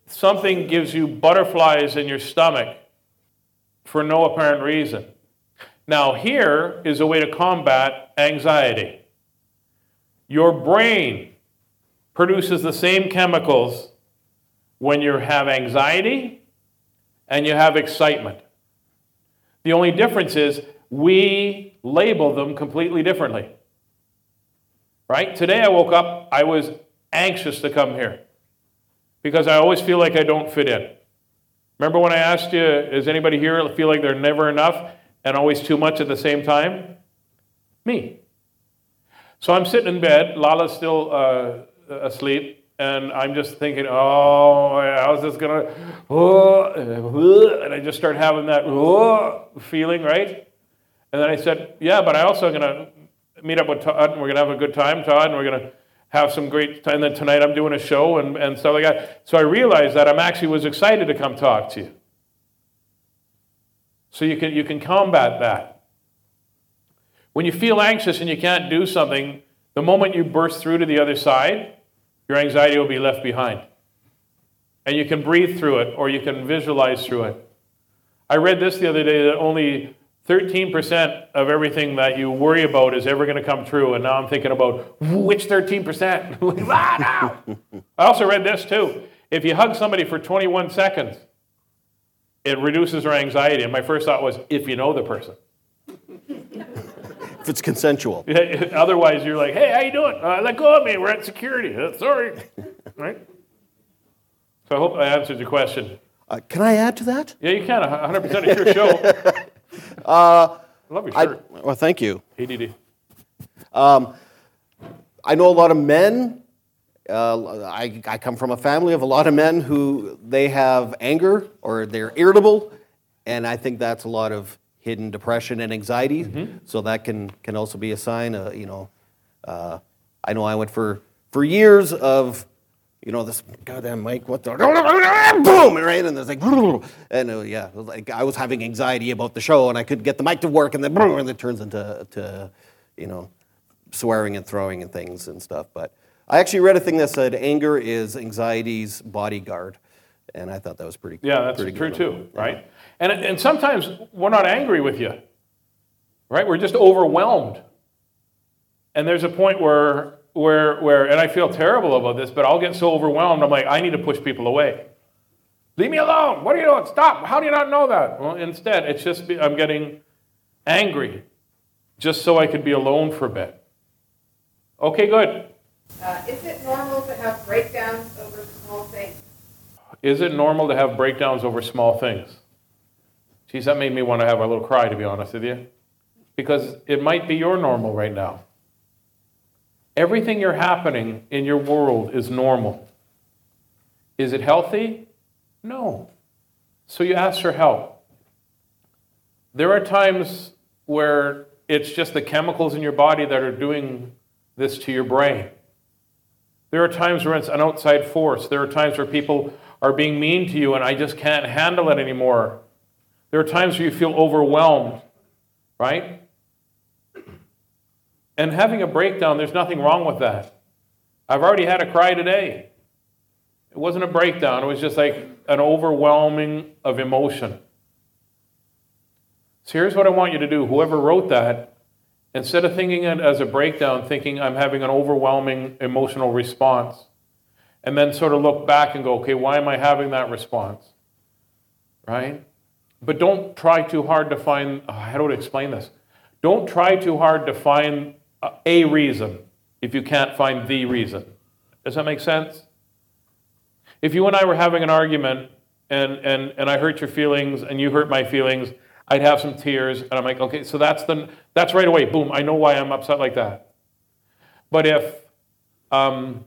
something gives you butterflies in your stomach for no apparent reason. Now, here is a way to combat anxiety. Your brain produces the same chemicals when you have anxiety and you have excitement. The only difference is we label them completely differently. Right? Today I woke up, I was anxious to come here because I always feel like I don't fit in. Remember when I asked you, does anybody here feel like they're never enough and always too much at the same time? Me. So I'm sitting in bed, Lala's still uh, asleep, and I'm just thinking, oh, how's this gonna, oh, and I just start having that oh, feeling, right? And then I said, yeah, but I also gonna meet up with Todd, and we're gonna have a good time, Todd, and we're gonna have some great time. And then tonight I'm doing a show and, and stuff like that. So I realized that I'm actually was excited to come talk to you. So you can, you can combat that. When you feel anxious and you can't do something, the moment you burst through to the other side, your anxiety will be left behind. And you can breathe through it or you can visualize through it. I read this the other day that only 13% of everything that you worry about is ever going to come true. And now I'm thinking about which 13%? ah, no. I also read this too. If you hug somebody for 21 seconds, it reduces their anxiety. And my first thought was, if you know the person. If it's consensual. Otherwise, you're like, hey, how you doing? Uh, let go of me. We're at security. Uh, sorry. right? So I hope I answered your question. Uh, can I add to that? Yeah, you can. 100%. It's your show. Uh, I love your I, well, thank you. ADD. I know a lot of men. Uh, I, I come from a family of a lot of men who they have anger or they're irritable, and I think that's a lot of hidden depression and anxiety. So that can can also be a sign. Uh, you know, uh, I know I went for for years of, you know, this goddamn mic. What the boom right, and there's like, and uh, yeah, like I was having anxiety about the show, and I couldn't get the mic to work, and then boom, and it turns into to, you know, swearing and throwing and things and stuff. But I actually read a thing that said anger is anxiety's bodyguard, and I thought that was pretty. Cool. Yeah, that's pretty true too, right? And, and sometimes we're not angry with you, right? We're just overwhelmed. And there's a point where, where, where, and I feel terrible about this, but I'll get so overwhelmed, I'm like, I need to push people away. Leave me alone. What are you doing? Stop. How do you not know that? Well, instead, it's just be, I'm getting angry just so I could be alone for a bit. Okay, good. Uh, is it normal to have breakdowns over small things? Is it normal to have breakdowns over small things? Geez, that made me want to have a little cry, to be honest with you. Because it might be your normal right now. Everything you're happening in your world is normal. Is it healthy? No. So you ask for help. There are times where it's just the chemicals in your body that are doing this to your brain. There are times where it's an outside force. There are times where people are being mean to you and I just can't handle it anymore. There are times where you feel overwhelmed, right? And having a breakdown, there's nothing wrong with that. I've already had a cry today. It wasn't a breakdown, it was just like an overwhelming of emotion. So here's what I want you to do. Whoever wrote that, instead of thinking it as a breakdown, thinking I'm having an overwhelming emotional response, and then sort of look back and go, okay, why am I having that response? Right? But don't try too hard to find, oh, how do I explain this? Don't try too hard to find a- reason if you can't find the reason. Does that make sense? If you and I were having an argument and, and, and I hurt your feelings and you hurt my feelings, I'd have some tears and I'm like, okay, so that's the that's right away. Boom, I know why I'm upset like that. But if um,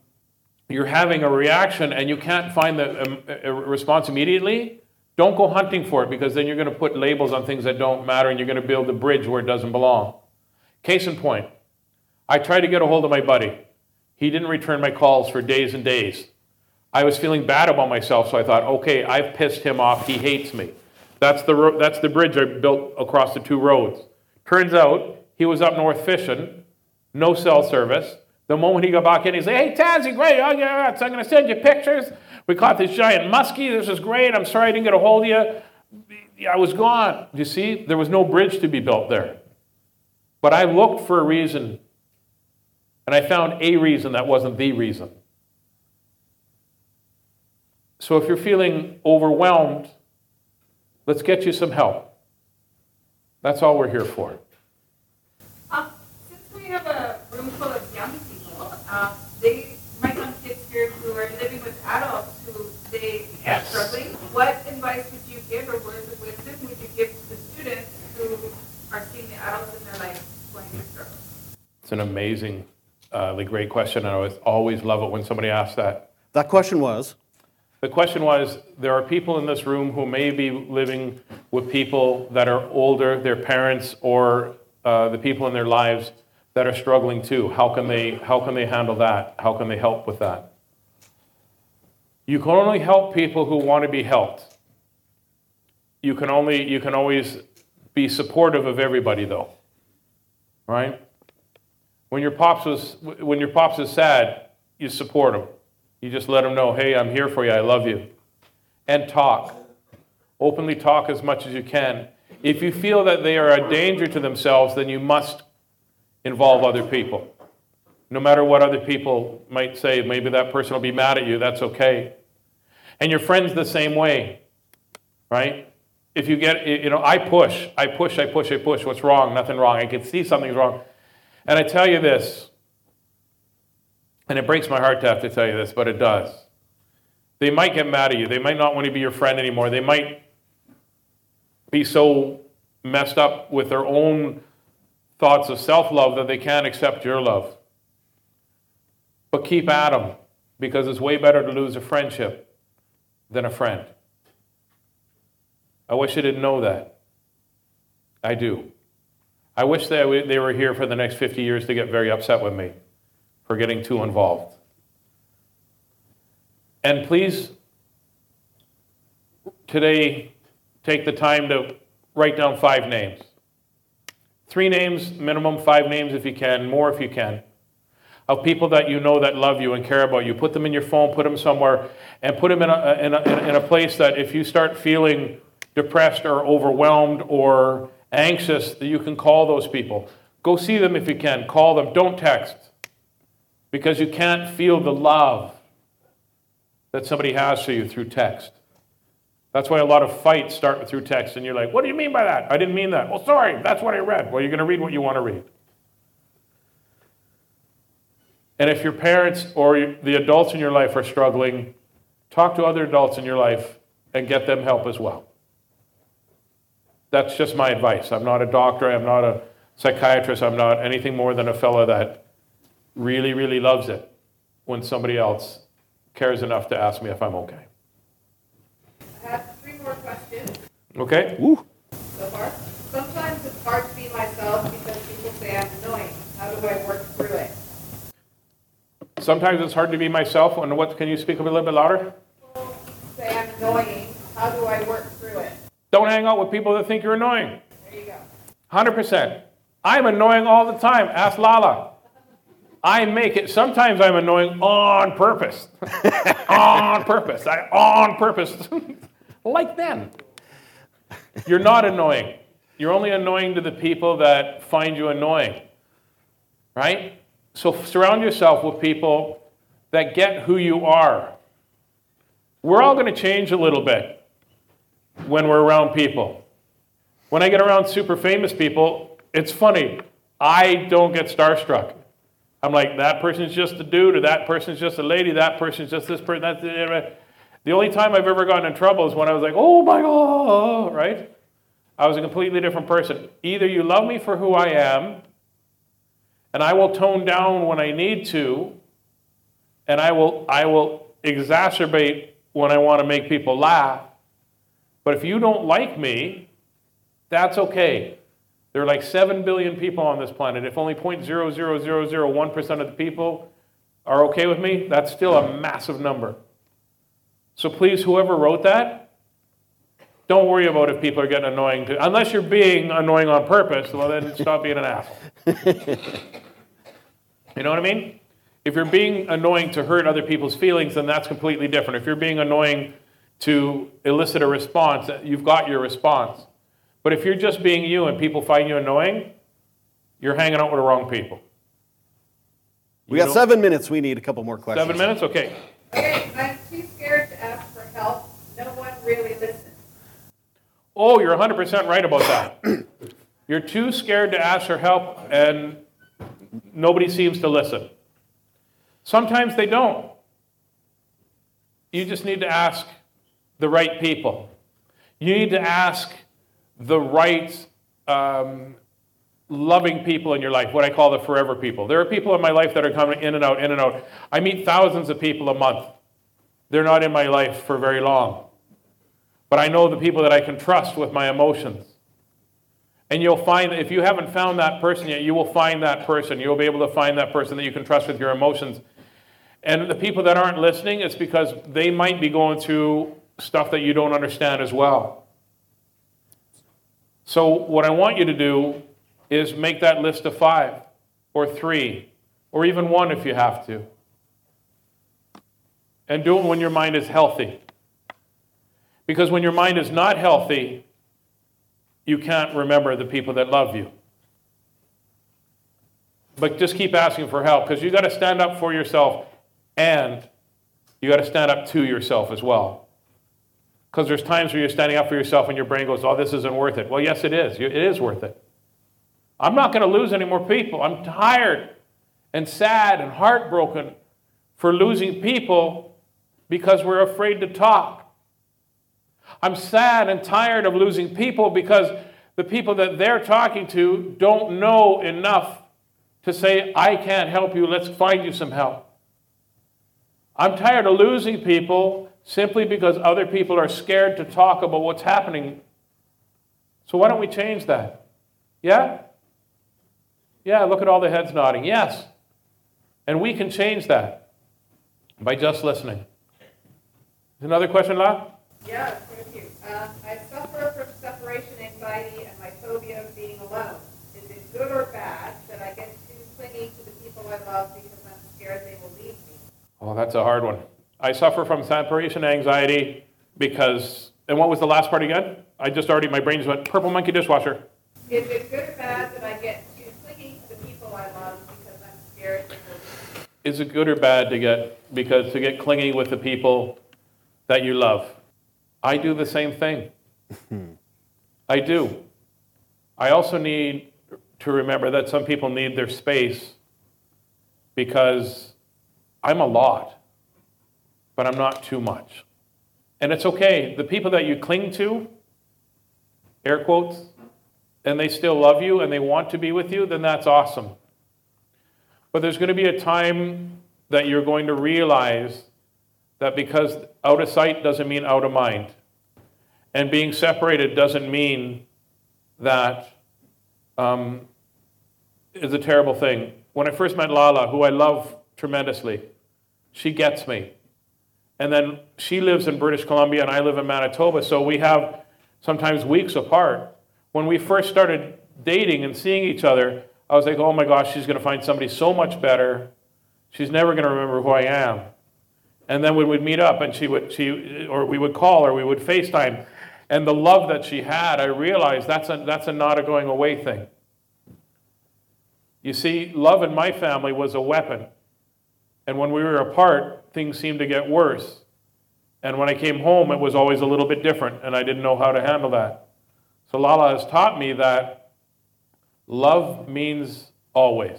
you're having a reaction and you can't find the um, response immediately, don't go hunting for it because then you're going to put labels on things that don't matter and you're going to build a bridge where it doesn't belong. Case in point, I tried to get a hold of my buddy. He didn't return my calls for days and days. I was feeling bad about myself, so I thought, okay, I've pissed him off. He hates me. That's the, ro- that's the bridge I built across the two roads. Turns out he was up north fishing, no cell service. The moment he got back in, he's like, hey, Tazzy, great. Oh, yeah, I'm going to send you pictures. We caught this giant muskie. This is great. I'm sorry I didn't get a hold of you. I was gone. You see, there was no bridge to be built there. But I looked for a reason, and I found a reason that wasn't the reason. So if you're feeling overwhelmed, let's get you some help. That's all we're here for. Um, since we have a room full of young people, um, they might have kids here who are living with adults who they Yes. are struggling. What advice would you give or words of wisdom would you give to the students who are seeing the adults in their life going through struggles? It's an amazing, uh, great question. and I always, always love it when somebody asks that. That question was The question was there are people in this room who may be living with people that are older, their parents, or uh, the people in their lives that are struggling too. How can, they, how can they handle that? How can they help with that? You can only help people who want to be helped. You can only, you can always be supportive of everybody, though. Right? When your pops was when your pops is sad, you support him. You just let him know, "Hey, I'm here for you. I love you." And talk. Openly talk as much as you can. If you feel that they are a danger to themselves, then you must involve other people. No matter what other people might say, maybe that person will be mad at you, that's okay. And your friends the same way, right? If you get, you know, I push, I push, I push, I push. What's wrong? Nothing wrong. I can see something's wrong. And I tell you this, and it breaks my heart to have to tell you this, but it does. They might get mad at you. They might not want to be your friend anymore. They might be so messed up with their own thoughts of self love that they can't accept your love. But keep at them because it's way better to lose a friendship than a friend. I wish I didn't know that. I do. I wish they, they were here for the next 50 years to get very upset with me for getting too involved. And please, today, take the time to write down five names. Three names, minimum, five names if you can, more if you can, of people that you know that love you and care about you. Put them in your phone, put them somewhere, and put them in a, in a, in a place that if you start feeling depressed or overwhelmed or anxious, that you can call those people. Go see them if you can. Call them. Don't text because you can't feel the love that somebody has for you through text. That's why a lot of fights start through text, and you're like, what do you mean by that? I didn't mean that. Well, sorry, that's what I read. Well, you're going to read what you want to read. And if your parents or the adults in your life are struggling, talk to other adults in your life and get them help as well. That's just my advice. I'm not a doctor, I'm not a psychiatrist, I'm not anything more than a fellow that really, really loves it when somebody else cares enough to ask me if I'm okay. I have three more questions Okay? Woo. so far. Sometimes it's hard to be myself because people say I'm annoying. How do I work through it? Sometimes it's hard to be myself. And what can you speak a little bit louder? People say I'm annoying. How do I work through it? Don't hang out with people that think you're annoying. There you go. 100%. I'm annoying all the time. Ask Lala. I make it. Sometimes I'm annoying on purpose. on purpose. I on purpose. like then. You're not annoying. You're only annoying to the people that find you annoying. Right? So surround yourself with people that get who you are. We're all going to change a little bit when we're around people. When I get around super famous people, it's funny. I don't get starstruck. I'm like, that person's just a dude, or that person's just a lady, that person's just this person. That's the only time I've ever gotten in trouble is when I was like, oh my God, right? I was a completely different person. Either you love me for who I am, and I will tone down when I need to, and I will, I will exacerbate when I want to make people laugh. But if you don't like me, that's okay. There are like 7 billion people on this planet. If only 0.00001% of the people are okay with me, that's still a massive number. So please, whoever wrote that, don't worry about if people are getting annoying. To, unless you're being annoying on purpose, well, then stop being an asshole. you know what I mean? If you're being annoying to hurt other people's feelings, then that's completely different. If you're being annoying to elicit a response, you've got your response. But if you're just being you and people find you annoying, you're hanging out with the wrong people. We You got know- seven minutes. We need a couple more questions. Seven minutes? Okay. Okay, I'm too scared to ask for help. No one really listens. Oh, you're 100% right about that. you're too scared to ask for help, and nobody seems to listen. Sometimes they don't. You just need to ask the right people. You need to ask the right um, loving people in your life, what I call the forever people. There are people in my life that are coming in and out, in and out. I meet thousands of people a month. They're not in my life for very long. But I know the people that I can trust with my emotions. And you'll find if you haven't found that person yet, you will find that person. You'll be able to find that person that you can trust with your emotions. And the people that aren't listening, it's because they might be going through stuff that you don't understand as well. So, what I want you to do is make that list of five or three or even one if you have to. And do it when your mind is healthy. Because when your mind is not healthy, you can't remember the people that love you. But just keep asking for help because you got to stand up for yourself and you got to stand up to yourself as well. Because there's times where you're standing up for yourself and your brain goes, oh, this isn't worth it. Well, yes, it is. It is worth it. I'm not going to lose any more people. I'm tired and sad and heartbroken for losing people because we're afraid to talk. I'm sad and tired of losing people because the people that they're talking to don't know enough to say, I can't help you, let's find you some help. I'm tired of losing people simply because other people are scared to talk about what's happening. So why don't we change that? Yeah? Yeah, look at all the heads nodding. Yes. And we can change that by just listening. Another question, La? Yeah, thank you. Uh, I suffer from separation anxiety and my phobia of being alone. Is it good or bad that I get too clingy to the people I love because I'm scared they will leave me? Oh, that's a hard one. I suffer from separation anxiety because, and what was the last part again? I just already, my brain just went purple monkey dishwasher. Is it good or bad that I get too clingy to the people I love because I'm scared they will leave me? Is it good or bad to get, because to get clingy with the people that you love? I do the same thing. I do. I also need to remember that some people need their space because I'm a lot, but I'm not too much. And it's okay. The people that you cling to, air quotes, and they still love you and they want to be with you, then that's awesome. But there's going to be a time that you're going to realize that because out of sight doesn't mean out of mind. And being separated doesn't mean that um, is a terrible thing. When I first met Lala, who I love tremendously, she gets me. And then she lives in British Columbia and I live in Manitoba, so we have sometimes weeks apart. When we first started dating and seeing each other, I was like, oh my gosh, she's going to find somebody so much better. She's never going to remember who I am. And then we would meet up and she would, she, or we would call or we would FaceTime. And the love that she had, I realized that's a, that's a not a going away thing. You see, love in my family was a weapon. And when we were apart, things seemed to get worse. And when I came home, it was always a little bit different, and I didn't know how to handle that. So Lala has taught me that love means always.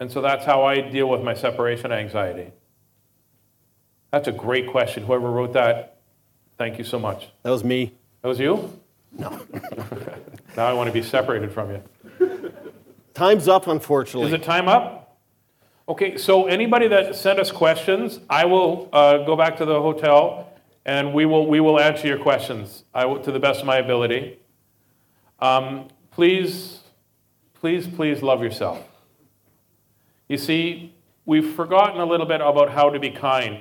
And so that's how I deal with my separation anxiety. That's a great question. Whoever wrote that, thank you so much. That was me. That was you? No. now I want to be separated from you. Time's up, unfortunately. Is it time up? Okay, so anybody that sent us questions, I will uh, go back to the hotel and we will, we will answer your questions will, to the best of my ability. Um, please, please, please love yourself. You see, we've forgotten a little bit about how to be kind.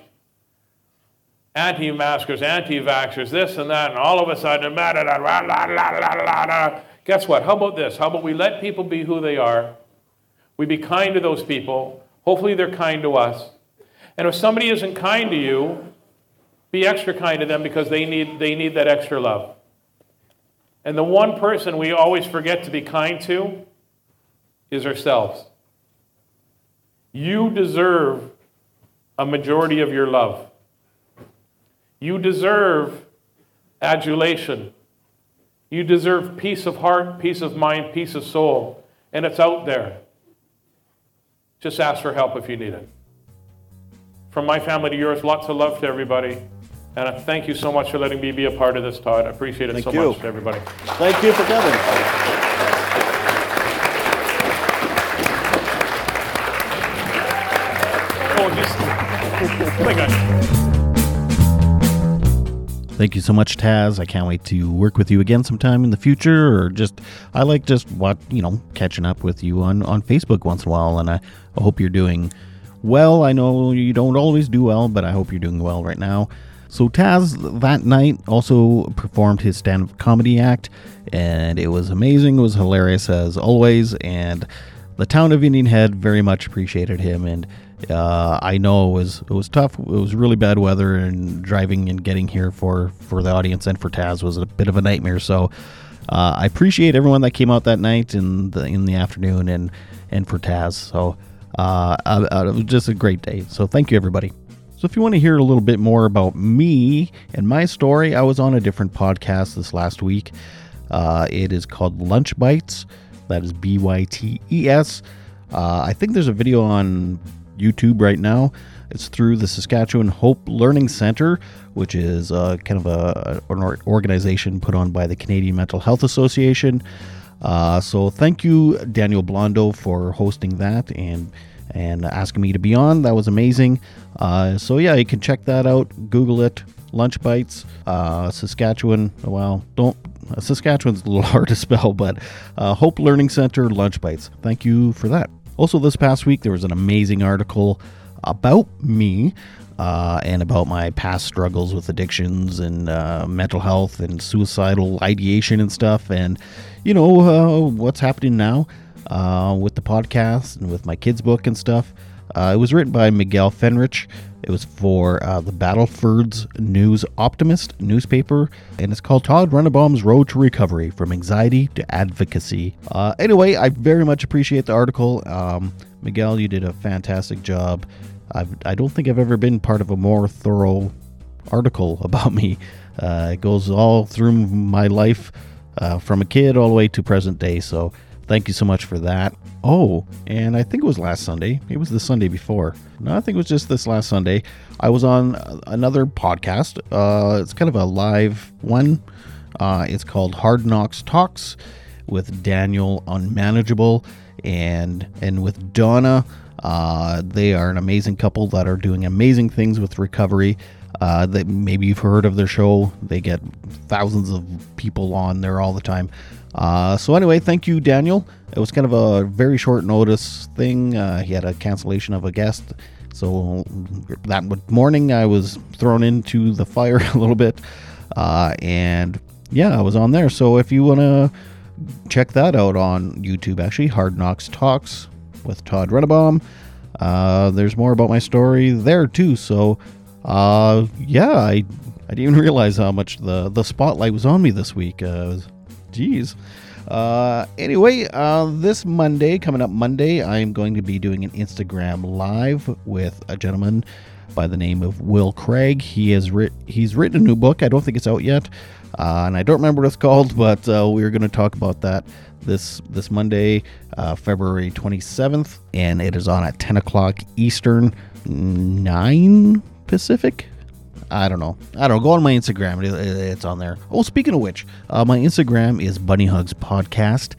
Anti maskers, anti vaxxers, this and that, and all of a sudden, blah, blah, blah. guess what? How about this? How about we let people be who they are? We be kind to those people. Hopefully, they're kind to us. And if somebody isn't kind to you, be extra kind to them because they need, they need that extra love. And the one person we always forget to be kind to is ourselves. You deserve a majority of your love. You deserve adulation. You deserve peace of heart, peace of mind, peace of soul. And it's out there. Just ask for help if you need it. From my family to yours, lots of love to everybody. And I thank you so much for letting me be a part of this, Todd. I appreciate it Thank so you. much, everybody. Thank you for coming. Oh, just, oh my gosh. Thank you so much, Taz. I can't wait to work with you again sometime in the future, or just I like just what you know catching up with you on on Facebook once in a while, and I, I hope you're doing well. I know you don't always do well, but I hope you're doing well right now. So Taz that night also performed his stand-up comedy act, and it was amazing. It was hilarious as always, and the town of Indian Head very much appreciated him. And uh, I know it was it was tough. It was really bad weather, and driving and getting here for for the audience and for Taz was a bit of a nightmare. So. Uh, I appreciate everyone that came out that night in the in the afternoon and and for Taz. So uh, it was just a great day. So thank you everybody. So if you want to hear a little bit more about me and my story, I was on a different podcast this last week. Uh, it is called Lunch Bites. That is B Y T E S. Uh, I think there's a video on YouTube right now. It's through the Saskatchewan Hope Learning Center, which is uh, kind of a, an organization put on by the Canadian Mental Health Association. Uh, so thank you, Daniel Blondo, for hosting that and and asking me to be on. That was amazing. Uh, so yeah, you can check that out. Google it. Lunch Bites, uh, Saskatchewan. Well, don't. Uh, Saskatchewan's a little hard to spell, but uh, Hope Learning Center Lunch Bites. Thank you for that. Also, this past week there was an amazing article about me uh, and about my past struggles with addictions and uh, mental health and suicidal ideation and stuff, and you know uh, what's happening now uh, with the podcast and with my kids' book and stuff. Uh, it was written by Miguel Fenrich. It was for uh, the Battlefords News Optimist newspaper, and it's called Todd Runnebaum's Road to Recovery From Anxiety to Advocacy. anyway, I very much appreciate the article. Um, Miguel, you did a fantastic job. I've, I don't think I've ever been part of a more thorough article about me. Uh, it goes all through my life uh, from a kid all the way to present day. So thank you so much for that. Oh, and I think it was last Sunday. It was the Sunday before. No, I think it was just this last Sunday. I was on another podcast. Uh, it's kind of a live one. Uh, it's called Hard Knocks Talks with Daniel Unmanageable and and with Donna. Uh, they are an amazing couple that are doing amazing things with recovery. Uh, that maybe you've heard of their show. They get thousands of people on there all the time. Uh, so anyway, thank you, Daniel. It was kind of a very short notice thing. Uh, he had a cancellation of a guest, so that morning I was thrown into the fire a little bit, uh, and yeah, I was on there. So if you want to check that out on YouTube, actually, Hard Knocks Talks with Todd Runnebaum. Uh, there's more about my story there too. So, uh, yeah, I I didn't even realize how much the the spotlight was on me this week. Uh, geez. Uh, anyway, uh, this Monday, coming up Monday, I'm going to be doing an Instagram live with a gentleman by the name of Will Craig. He has writ- he's written a new book. I don't think it's out yet, uh, and I don't remember what it's called, but uh, we're going to talk about that this this Monday, uh, February 27th, and it is on at 10 o'clock Eastern, 9 Pacific. I don't know. I don't know. Go on my Instagram. It, it, it's on there. Oh, speaking of which, uh, my Instagram is Bunny Hugs Podcast.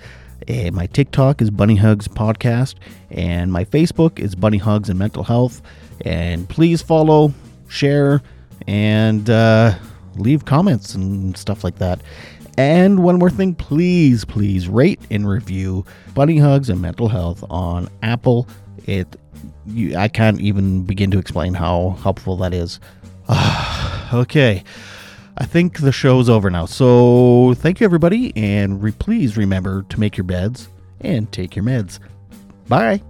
And my TikTok is Bunny Hugs Podcast. And my Facebook is Bunny Hugs and Mental Health. And please follow, share, and uh, leave comments and stuff like that. And one more thing, please, please rate and review Bunny Hugs and Mental Health on Apple. It, you, I can't even begin to explain how helpful that is. okay, I think the show's over now. So thank you, everybody, and re- please remember to make your beds and take your meds. Bye.